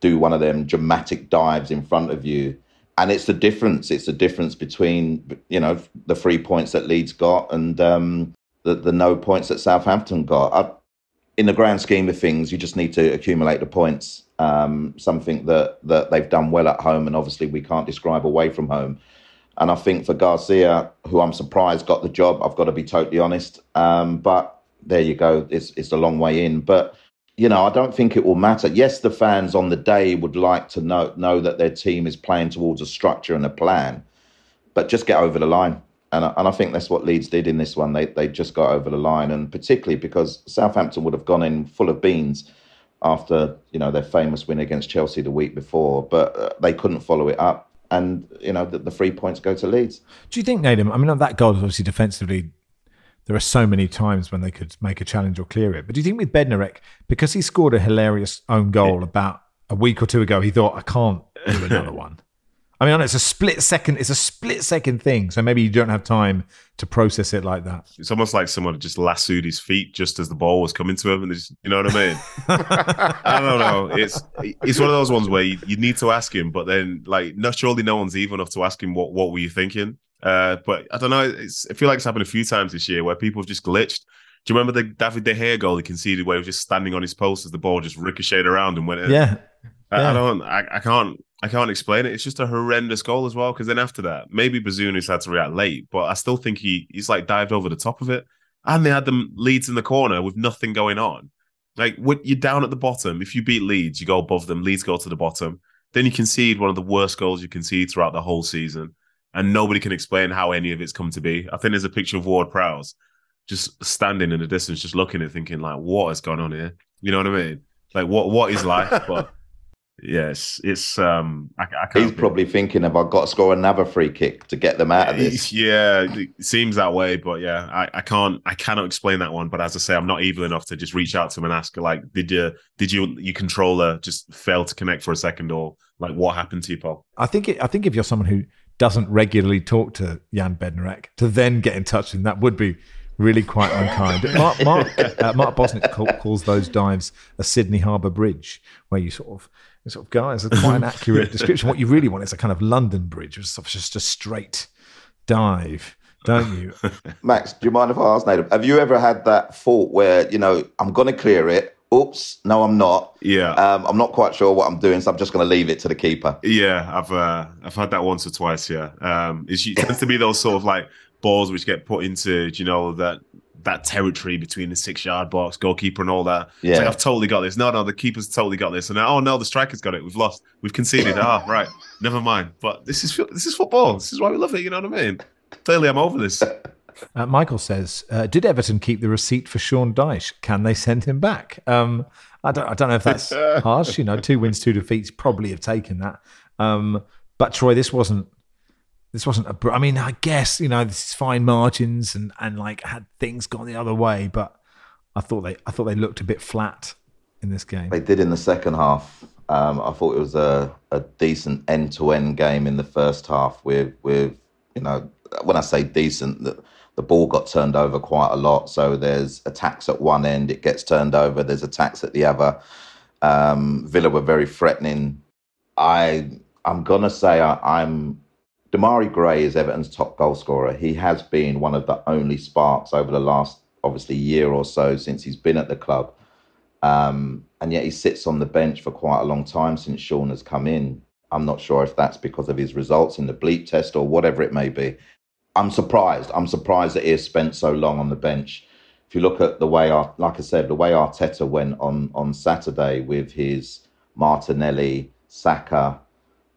do one of them dramatic dives in front of you. And it's the difference. It's the difference between you know the three points that Leeds got and um, the the no points that Southampton got. I, in the grand scheme of things, you just need to accumulate the points. Um, something that that they've done well at home, and obviously we can't describe away from home. And I think for Garcia, who I'm surprised got the job, I've got to be totally honest. Um, but there you go, it's it's a long way in. But you know, I don't think it will matter. Yes, the fans on the day would like to know know that their team is playing towards a structure and a plan, but just get over the line. And I, and I think that's what Leeds did in this one. They they just got over the line, and particularly because Southampton would have gone in full of beans after you know their famous win against Chelsea the week before, but uh, they couldn't follow it up, and you know the, the three points go to Leeds. Do you think, Nedum? I mean, that goal is obviously defensively. There are so many times when they could make a challenge or clear it. But do you think with Bednarek, because he scored a hilarious own goal about a week or two ago, he thought, I can't do another one? I mean, it's a split second. It's a split second thing, so maybe you don't have time to process it like that. It's almost like someone just lassoed his feet just as the ball was coming to him, and just, you know what I mean? I don't know. It's it's one of those ones where you, you, need to ask him, but then like, not surely no one's even enough to ask him what what were you thinking. Uh, but I don't know. It's, I feel like it's happened a few times this year where people have just glitched. Do you remember the David De Gea goal he conceded where he was just standing on his post as the ball just ricocheted around and went in? Yeah. I, yeah. I don't. I, I can't. I can't explain it. It's just a horrendous goal as well. Because then after that, maybe Bazunu's had to react late, but I still think he he's like dived over the top of it. And they had them Leeds in the corner with nothing going on. Like you're down at the bottom, if you beat Leeds, you go above them. Leeds go to the bottom. Then you concede one of the worst goals you can concede throughout the whole season, and nobody can explain how any of it's come to be. I think there's a picture of Ward Prowse just standing in the distance, just looking at, thinking like, "What has gone on here?" You know what I mean? Like, what what is life? But Yes, it's um. I, I He's probably thinking, "Have I got to score another free kick to get them out of this?" Yeah, it seems that way, but yeah, I, I can't, I cannot explain that one. But as I say, I'm not evil enough to just reach out to him and ask, like, did you, did you, your controller just fail to connect for a second, or like, what happened to you, Paul? I think, it, I think if you're someone who doesn't regularly talk to Jan Bednarek, to then get in touch with him, that would be really quite unkind. Mark Mark, uh, Mark Bosnich calls those dives a Sydney Harbour Bridge, where you sort of sort of guys are quite an accurate description. What you really want is a kind of London bridge, it's just a straight dive, don't you? Max, do you mind if I ask Nathan? Have you ever had that thought where you know I'm going to clear it? Oops, no, I'm not. Yeah, um, I'm not quite sure what I'm doing, so I'm just going to leave it to the keeper. Yeah, I've uh, I've had that once or twice. Yeah, um, it tends to be those sort of like balls which get put into you know that that territory between the six yard box, goalkeeper, and all that. Yeah, like, I've totally got this. No, no, the keeper's totally got this. And now, oh no, the striker's got it. We've lost. We've conceded. ah, right. Never mind. But this is this is football. This is why we love it. You know what I mean? Clearly, I'm over this. Uh, Michael says, uh, "Did Everton keep the receipt for Sean Dyche? Can they send him back?" Um, I don't. I don't know if that's harsh. You know, two wins, two defeats. Probably have taken that. Um, but Troy, this wasn't this wasn't a. I mean, I guess you know this is fine margins and and like had things gone the other way, but I thought they I thought they looked a bit flat in this game. They did in the second half. Um, I thought it was a, a decent end to end game in the first half. With with you know when I say decent, the, the ball got turned over quite a lot. So there's attacks at one end, it gets turned over. There's attacks at the other. Um, Villa were very threatening. I I'm gonna say I, I'm Demarai Gray is Everton's top goal scorer. He has been one of the only sparks over the last, obviously, year or so since he's been at the club. Um, and yet he sits on the bench for quite a long time since Sean has come in. I'm not sure if that's because of his results in the bleep test or whatever it may be. I'm surprised. I'm surprised that he has spent so long on the bench. If you look at the way, like I said, the way Arteta went on on Saturday with his Martinelli, Saka,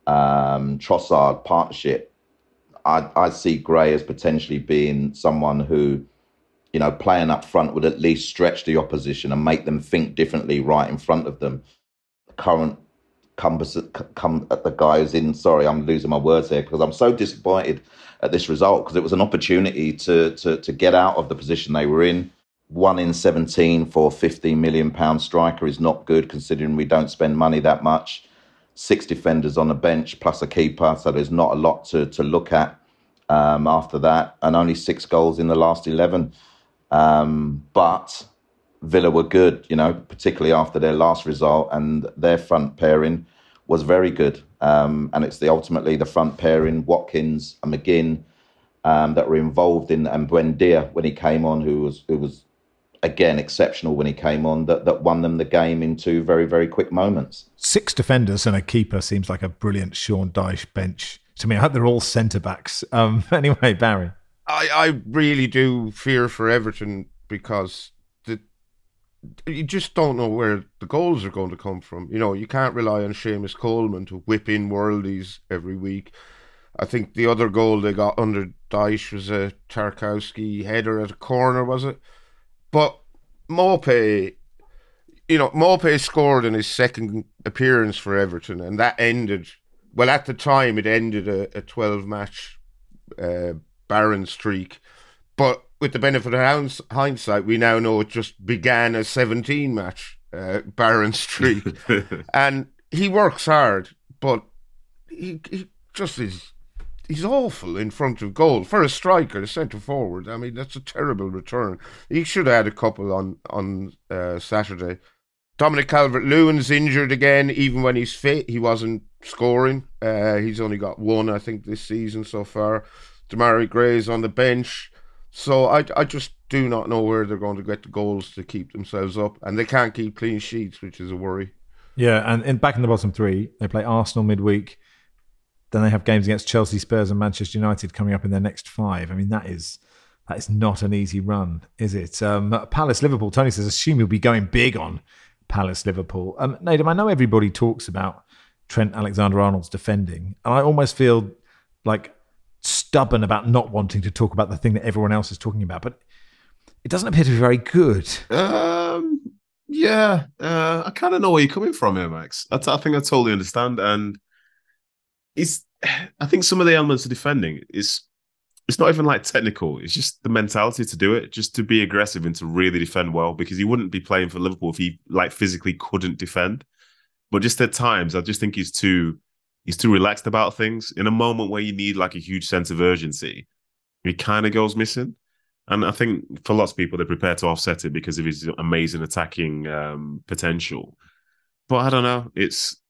um, Trossard partnership, I, I see Gray as potentially being someone who, you know, playing up front would at least stretch the opposition and make them think differently right in front of them. The current compass come at the guy who's in. Sorry, I'm losing my words here because I'm so disappointed at this result because it was an opportunity to to to get out of the position they were in. One in 17 for 15 million pound striker is not good considering we don't spend money that much six defenders on the bench plus a keeper, so there's not a lot to, to look at. um, after that, and only six goals in the last 11. Um, but Villa were good, you know, particularly after their last result, and their front pairing was very good. Um, and it's the ultimately the front pairing, Watkins and McGinn, um, that were involved in, and Buendia when he came on, who was who was again exceptional when he came on, that that won them the game in two very very quick moments. Six defenders and a keeper seems like a brilliant Sean Dyche bench to me. I hope they're all centre backs. Um, anyway, Barry. I, I really do fear for Everton because the you just don't know where the goals are going to come from. You know, you can't rely on Seamus Coleman to whip in worldies every week. I think the other goal they got under Dyche was a Tarkowski header at a corner, was it? But Maupay, you know, Maupay scored in his second appearance for Everton, and that ended well, at the time, it ended a, a 12 match uh, barren streak. But with the benefit of hindsight, we now know it just began a 17 match uh, barren streak. and he works hard, but he, he just is. He's awful in front of goal for a striker, a centre forward. I mean, that's a terrible return. He should have had a couple on on uh, Saturday. Dominic Calvert Lewin's injured again. Even when he's fit, he wasn't scoring. Uh, he's only got one, I think, this season so far. Demarai Gray's on the bench. So I, I just do not know where they're going to get the goals to keep themselves up. And they can't keep clean sheets, which is a worry. Yeah, and back in the bottom three, they play Arsenal midweek. Then they have games against Chelsea, Spurs, and Manchester United coming up in their next five. I mean, that is that is not an easy run, is it? Um, Palace, Liverpool. Tony says, assume you'll be going big on Palace, Liverpool. Um, Nedum, I know everybody talks about Trent Alexander Arnold's defending. And I almost feel like stubborn about not wanting to talk about the thing that everyone else is talking about, but it doesn't appear to be very good. Um, yeah, uh, I kind of know where you're coming from here, Max. I, t- I think I totally understand, and it's. I think some of the elements of defending is. It's not even like technical. It's just the mentality to do it, just to be aggressive and to really defend well. Because he wouldn't be playing for Liverpool if he like physically couldn't defend. But just at times, I just think he's too he's too relaxed about things. In a moment where you need like a huge sense of urgency, he kind of goes missing. And I think for lots of people, they're prepared to offset it because of his amazing attacking um, potential. But I don't know. It's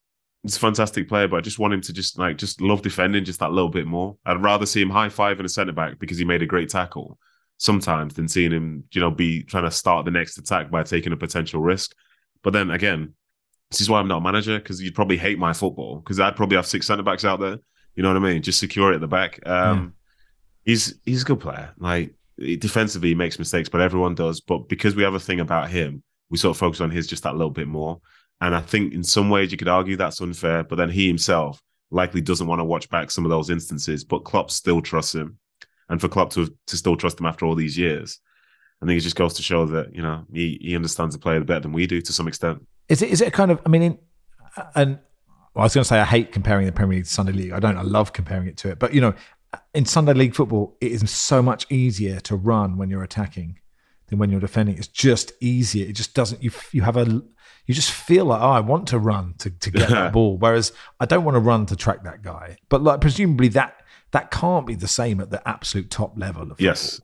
it's a fantastic player, but I just want him to just like just love defending just that little bit more. I'd rather see him high five in a centre back because he made a great tackle sometimes than seeing him, you know, be trying to start the next attack by taking a potential risk. But then again, this is why I'm not a manager because you'd probably hate my football because I'd probably have six centre backs out there. You know what I mean? Just secure it at the back. Um, He's he's a good player. Like defensively, he makes mistakes, but everyone does. But because we have a thing about him, we sort of focus on his just that little bit more. And I think in some ways you could argue that's unfair, but then he himself likely doesn't want to watch back some of those instances. But Klopp still trusts him, and for Klopp to to still trust him after all these years, I think it just goes to show that you know he he understands the player better than we do to some extent. Is it is it a kind of? I mean, in, and well, I was going to say I hate comparing the Premier League to Sunday League. I don't. I love comparing it to it. But you know, in Sunday League football, it is so much easier to run when you're attacking than when you're defending. It's just easier. It just doesn't. You you have a you just feel like oh, I want to run to to get that ball, whereas I don't want to run to track that guy. But like presumably that that can't be the same at the absolute top level of football. Yes.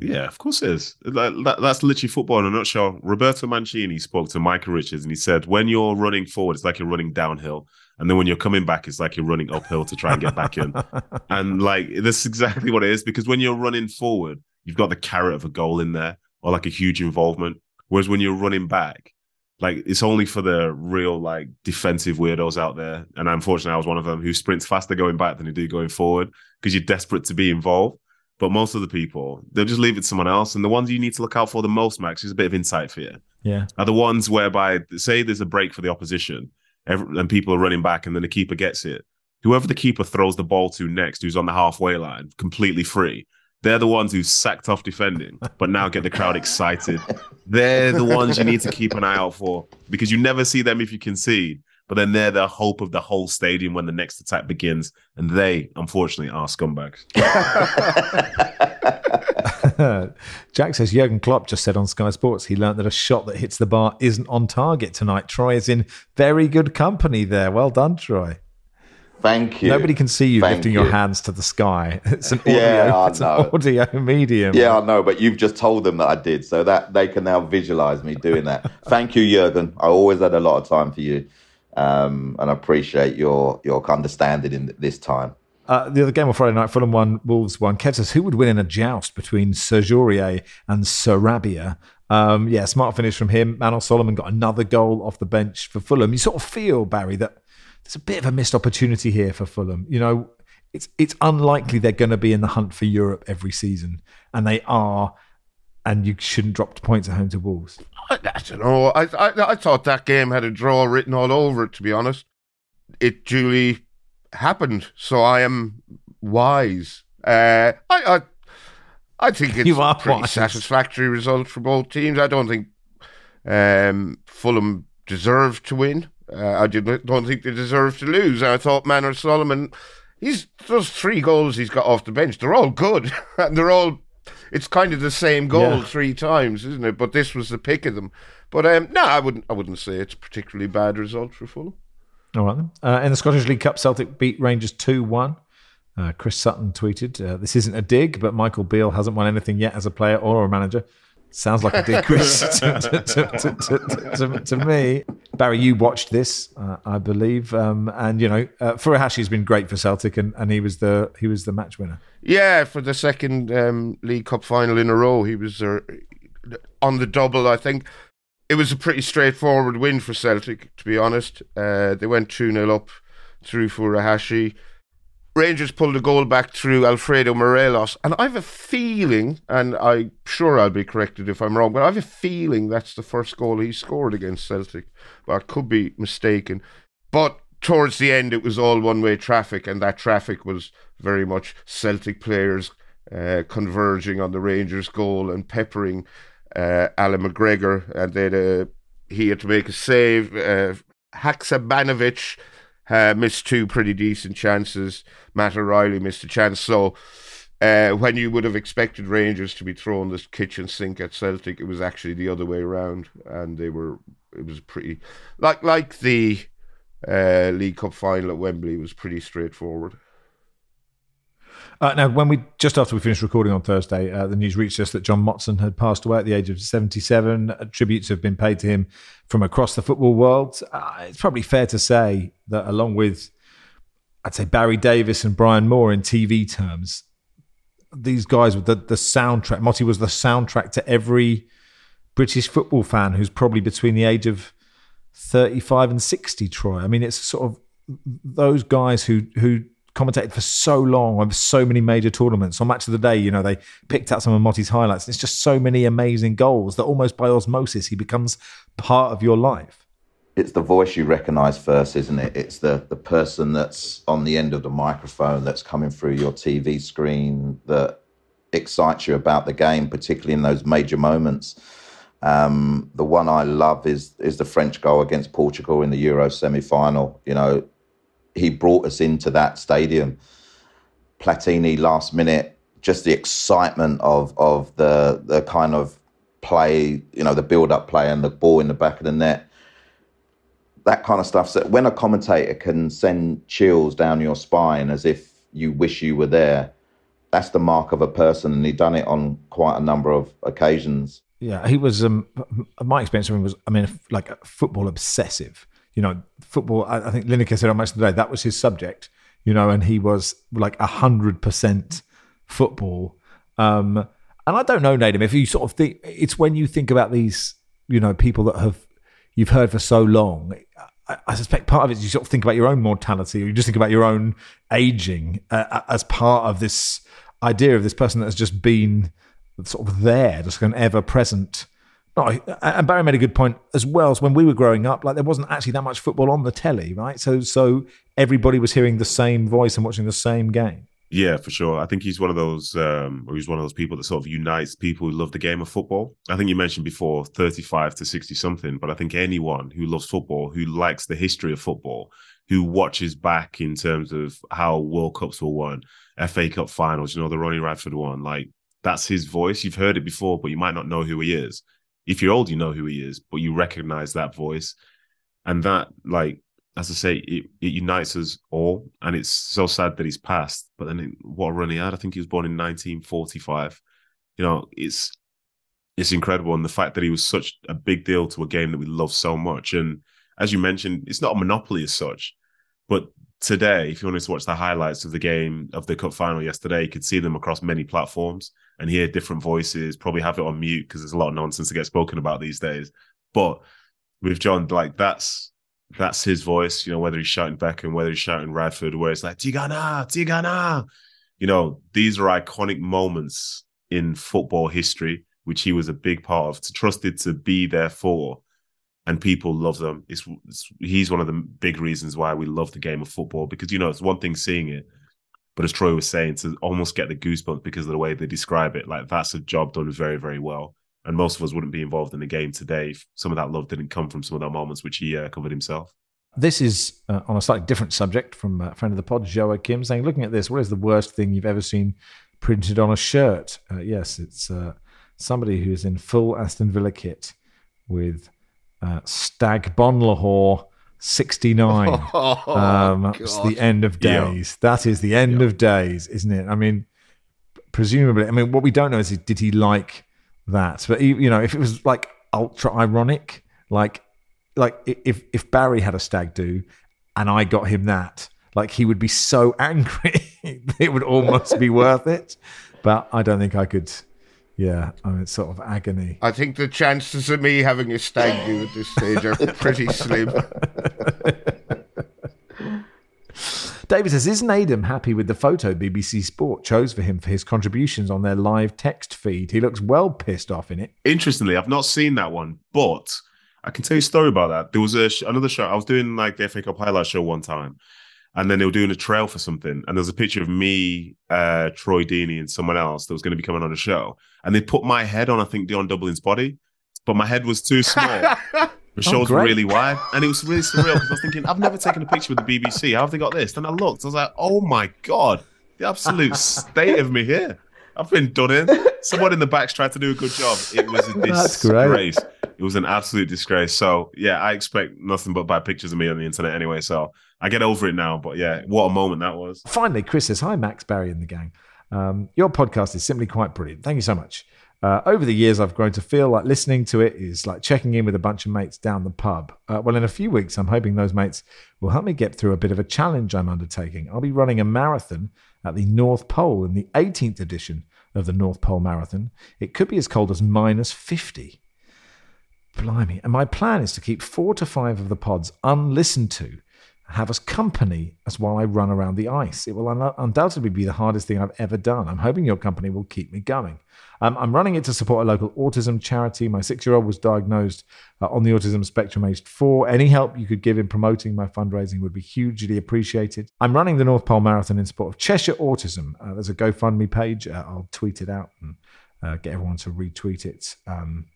Yeah, of course it is. That, that, that's literally football in a nutshell. Roberto Mancini spoke to Michael Richards and he said, when you're running forward, it's like you're running downhill. And then when you're coming back, it's like you're running uphill to try and get back in. and like, that's exactly what it is. Because when you're running forward, you've got the carrot of a goal in there or like a huge involvement. Whereas when you're running back, like it's only for the real like defensive weirdos out there. And unfortunately, I was one of them who sprints faster going back than you do going forward because you're desperate to be involved. But most of the people, they'll just leave it to someone else. And the ones you need to look out for the most, Max, is a bit of insight for you. Yeah. Are the ones whereby, say, there's a break for the opposition every, and people are running back and then the keeper gets it. Whoever the keeper throws the ball to next, who's on the halfway line, completely free, they're the ones who sacked off defending, but now get the crowd excited. They're the ones you need to keep an eye out for because you never see them if you concede but then they're the hope of the whole stadium when the next attack begins. And they, unfortunately, are scumbags. Jack says Jurgen Klopp just said on Sky Sports he learned that a shot that hits the bar isn't on target tonight. Troy is in very good company there. Well done, Troy. Thank you. Nobody can see you Thank lifting you. your hands to the sky. It's an audio, Yeah, I it's an know. audio medium. Yeah, I know, but you've just told them that I did, so that they can now visualize me doing that. Thank you, Jurgen. I always had a lot of time for you, um, and I appreciate your your understanding in this time. Uh, the other game on Friday night, Fulham won, Wolves won. Kev says, who would win in a joust between Sergurier and Sarabia? Um, yeah, smart finish from him. Manor Solomon got another goal off the bench for Fulham. You sort of feel, Barry, that there's a bit of a missed opportunity here for Fulham. You know, it's it's unlikely they're going to be in the hunt for Europe every season, and they are. And you shouldn't drop points at home to Wolves. I, I don't know. I, I I thought that game had a draw written all over it. To be honest, it duly happened. So I am wise. Uh, I I I think it's You are a pretty wise. satisfactory result for both teams. I don't think um, Fulham deserved to win. Uh, I did, don't think they deserved to lose. I thought Manor Solomon, he's those three goals he's got off the bench. They're all good, and they're all. It's kind of the same goal Yeah. three times, isn't it? But this was the pick of them. But um, no, I wouldn't. I wouldn't say it's a particularly bad result for Fulham. All right then. Uh, in the Scottish League Cup, Celtic beat Rangers 2 1. Uh, Chris Sutton tweeted, uh, This isn't a dig, but Michael Beale hasn't won anything yet as a player or a manager. Sounds like a Chris, to, to, to, to, me. Barry, you watched this, uh, I believe, um, and you know, uh, Furuhashi has been great for Celtic, and, and he was the he was the match winner. Yeah, for the second um, League Cup final in a row, he was uh, on the double. I think it was a pretty straightforward win for Celtic, to be honest. Uh, they went 2 0 up through Furuhashi. Rangers pulled a goal back through Alfredo Morelos. And I have a feeling, and I'm sure I'll be corrected if I'm wrong, but I have a feeling that's the first goal he scored against Celtic. But I could be mistaken. But towards the end, it was all one way traffic, and that traffic was very much Celtic players uh, converging on the Rangers' goal and peppering uh, Allan McGregor. And then uh, he had to make a save. Uh, Haksabanovic uh, missed two pretty decent chances. Matt O'Riley missed a chance. So uh, when you would have expected Rangers to be throwing this kitchen sink at Celtic, it was actually the other way around, and they were. It was pretty like like the uh, League Cup final at Wembley was pretty straightforward. Uh, now, when we just after we finished recording on Thursday, uh, the news reached us that John Motson had passed away at the age of 77. Uh, tributes have been paid to him from across the football world. Uh, it's probably fair to say that, along with, I'd say Barry Davies and Brian Moore in TV terms, these guys were the, the soundtrack. Motty was the soundtrack to every British football fan who's probably between the age of 35 and 60, Troy. I mean, it's sort of those guys who who commentated for so long on so many major tournaments. On Match of the Day, you know, they picked out some of Motty's highlights. It's just so many amazing goals that almost by osmosis he becomes part of your life. It's the voice you recognise first, isn't it? It's the the person that's on the end of the microphone that's coming through your TV screen that excites you about the game, particularly in those major moments. Um, the one I love is is the French goal against Portugal in the Euro semi final. You know, he brought us into that stadium. Platini last minute, just the excitement of of the the kind of play, you know, the build up play and the ball in the back of the net. That kind of stuff. So when a commentator can send chills down your spine as if you wish you were there, that's the mark of a person, and he'd done it on quite a number of occasions. Yeah, he was. Um, my experience of him was, I mean, like football obsessive. You know, football. I, I think Lineker said on Match of the Day that was his subject. You know, and he was like hundred percent football. Um, and I don't know, Nedum, if you sort of think it's when you think about these, you know, people that have you've heard for so long. I, suspect part of it is you sort of think about your own mortality, or you just think about your own aging uh, as part of this idea of this person that has just been sort of there, just an ever present. And Barry made a good point as well. So when we were growing up, like there wasn't actually that much football on the telly, right? So so everybody was hearing the same voice and watching the same game. Yeah, for sure. I think he's one of those, um, or he's one of those people that sort of unites people who love the game of football. I think you mentioned before, thirty-five to sixty something, but I think anyone who loves football, who likes the history of football, who watches back in terms of how World Cups were won, FA Cup finals, you know, the Ronnie Radford one, like that's his voice. You've heard it before, but you might not know who he is. If you're old, you know who he is, but you recognize that voice. And that, like, as I say, it, it, unites us all, and it's so sad that he's passed. But then, it, what a run he had! I think he was born in 1945. You know, it's it's incredible, and the fact that he was such a big deal to a game that we love so much. And as you mentioned, it's not a monopoly as such, but today, if you wanted to watch the highlights of the game of the cup final yesterday, you could see them across many platforms and hear different voices. Probably have it on mute because there's a lot of nonsense to get spoken about these days. But with John, like that's that's his voice, you know, whether he's shouting Beckham, whether he's shouting Radford, where it's like, Tigana, Tigana. You know, these are iconic moments in football history, which he was a big part of, to trusted to be there for. And people love them. It's, it's he's one of the big reasons why we love the game of football because you know it's one thing seeing it, but as Troy was saying, to almost get the goosebumps because of the way they describe it, like that's a job done very, very well and most of us wouldn't be involved in the game today if some of that love didn't come from some of those moments which he uh, covered himself. This is uh, on a slightly different subject from a friend of the pod, Joa Kim, saying, looking at this, what is the worst thing you've ever seen printed on a shirt? Uh, yes, it's uh, somebody who's in full Aston Villa kit with uh, Stag Bon Lahore 69. Oh, um, it's the end of days. Yeah. That is the end yeah. of days, isn't it? I mean, presumably, I mean, what we don't know is did he like that. But you know, if it was like ultra ironic, like like if if Barry had a stag do and I got him that, like he would be so angry, it would almost be worth it. But I don't think I could. Yeah, I mean, it's sort of agony. I think the chances of me having a stag do at this stage are pretty slim. David says, Isn't Adam happy with the photo BBC Sport chose for him for his contributions on their live text feed? He looks well pissed off in it. Interestingly, I've not seen that one, but I can tell you a story about that. There was a another show. I was doing like the FA Cup highlight show one time, and then they were doing a trail for something. And there's a picture of me, uh, Troy Deeney, and someone else that was going to be coming on a show. And they put my head on, I think, Dion Dublin's body, but my head was too small. The shoulders oh, were really wide, and it was really surreal because I was thinking, I've never taken a picture with the BBC. How have they got this? Then I looked, I was like, oh my god, the absolute state of me here. I've been done in. Someone in the back's tried to do a good job. It was a disgrace. It was an absolute disgrace. So yeah, I expect nothing but bad pictures of me on the internet anyway. So I get over it now. But yeah, what a moment that was. Finally, Chris says, "Hi, Max Barry and the gang. Um, your podcast is simply quite brilliant. Thank you so much. Uh, over the years, I've grown to feel like listening to it is like checking in with a bunch of mates down the pub. Uh, well, in a few weeks, I'm hoping those mates will help me get through a bit of a challenge I'm undertaking. I'll be running a marathon at the North Pole in the 18th edition of the North Pole Marathon. It could be as cold as minus 50. Blimey. And my plan is to keep four to five of the pods unlistened to have as company as while I run around the ice. It will un- undoubtedly be the hardest thing I've ever done. I'm hoping your company will keep me going. Um, I'm running it to support a local autism charity. My six year old was diagnosed uh, on the autism spectrum aged four. Any help you could give in promoting my fundraising would be hugely appreciated. I'm running the North Pole Marathon in support of Cheshire Autism. Uh, there's a GoFundMe page. Uh, I'll tweet it out and uh, get everyone to retweet it. Um,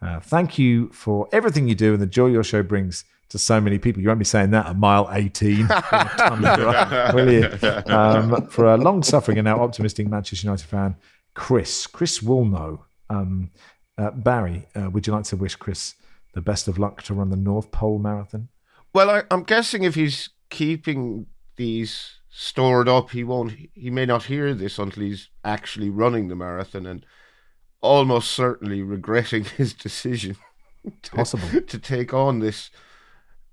uh, thank you for everything you do and the joy your show brings to so many people. You won't be saying that at mile 18, will you? Um, for a long suffering and now optimistic Manchester United fan, Chris. Chris will know. Um, uh, Barry, uh, would you like to wish Chris the best of luck to run the North Pole Marathon? Well, I, I'm guessing if he's keeping these stored up, he won't. He may not hear this until he's actually running the marathon, and almost certainly regretting his decision. To, Possible to take on this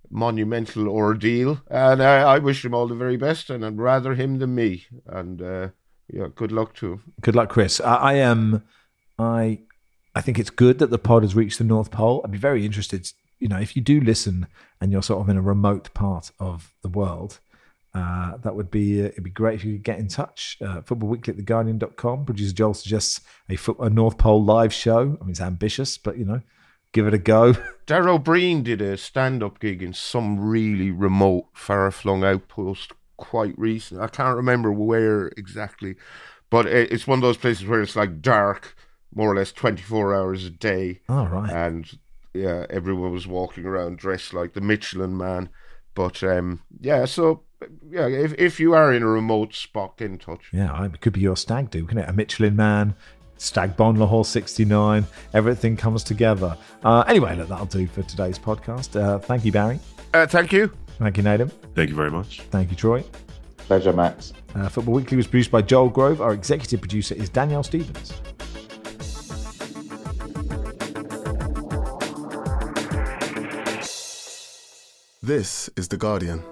monumental ordeal. And I, I, wish him all the very best, and I'd rather him than me. And uh, yeah, good luck to him. Good luck, Chris. I, I am. I I think it's good that the pod has reached the North Pole. I'd be very interested. You know, if you do listen and you're sort of in a remote part of the world, uh, that would be uh, it'd be great if you could get in touch. Uh, Football Weekly at theguardian.com. Producer Joel suggests a, a North Pole live show. I mean, it's ambitious, but you know, give it a go. Daryl Breen did a stand up gig in some really remote, far flung outpost quite recent. I can't remember where exactly, but it's one of those places where it's like dark, more or less 24 hours a day. Oh, right. And yeah, everyone was walking around dressed like the Michelin man. But um, yeah, so yeah, if, if you are in a remote spot, get in touch. Yeah, it could be your stag do, can it? A Michelin man Stag Bon Lahore 69. Everything comes together. Uh, anyway, look, that'll do for today's podcast. Uh, thank you, Barry. Uh, thank you. Thank you, Nathan. Thank you very much. Thank you, Troy. Pleasure, Max. Uh, Football Weekly was produced by Joel Grove. Our executive producer is Danielle Stevens. This is The Guardian.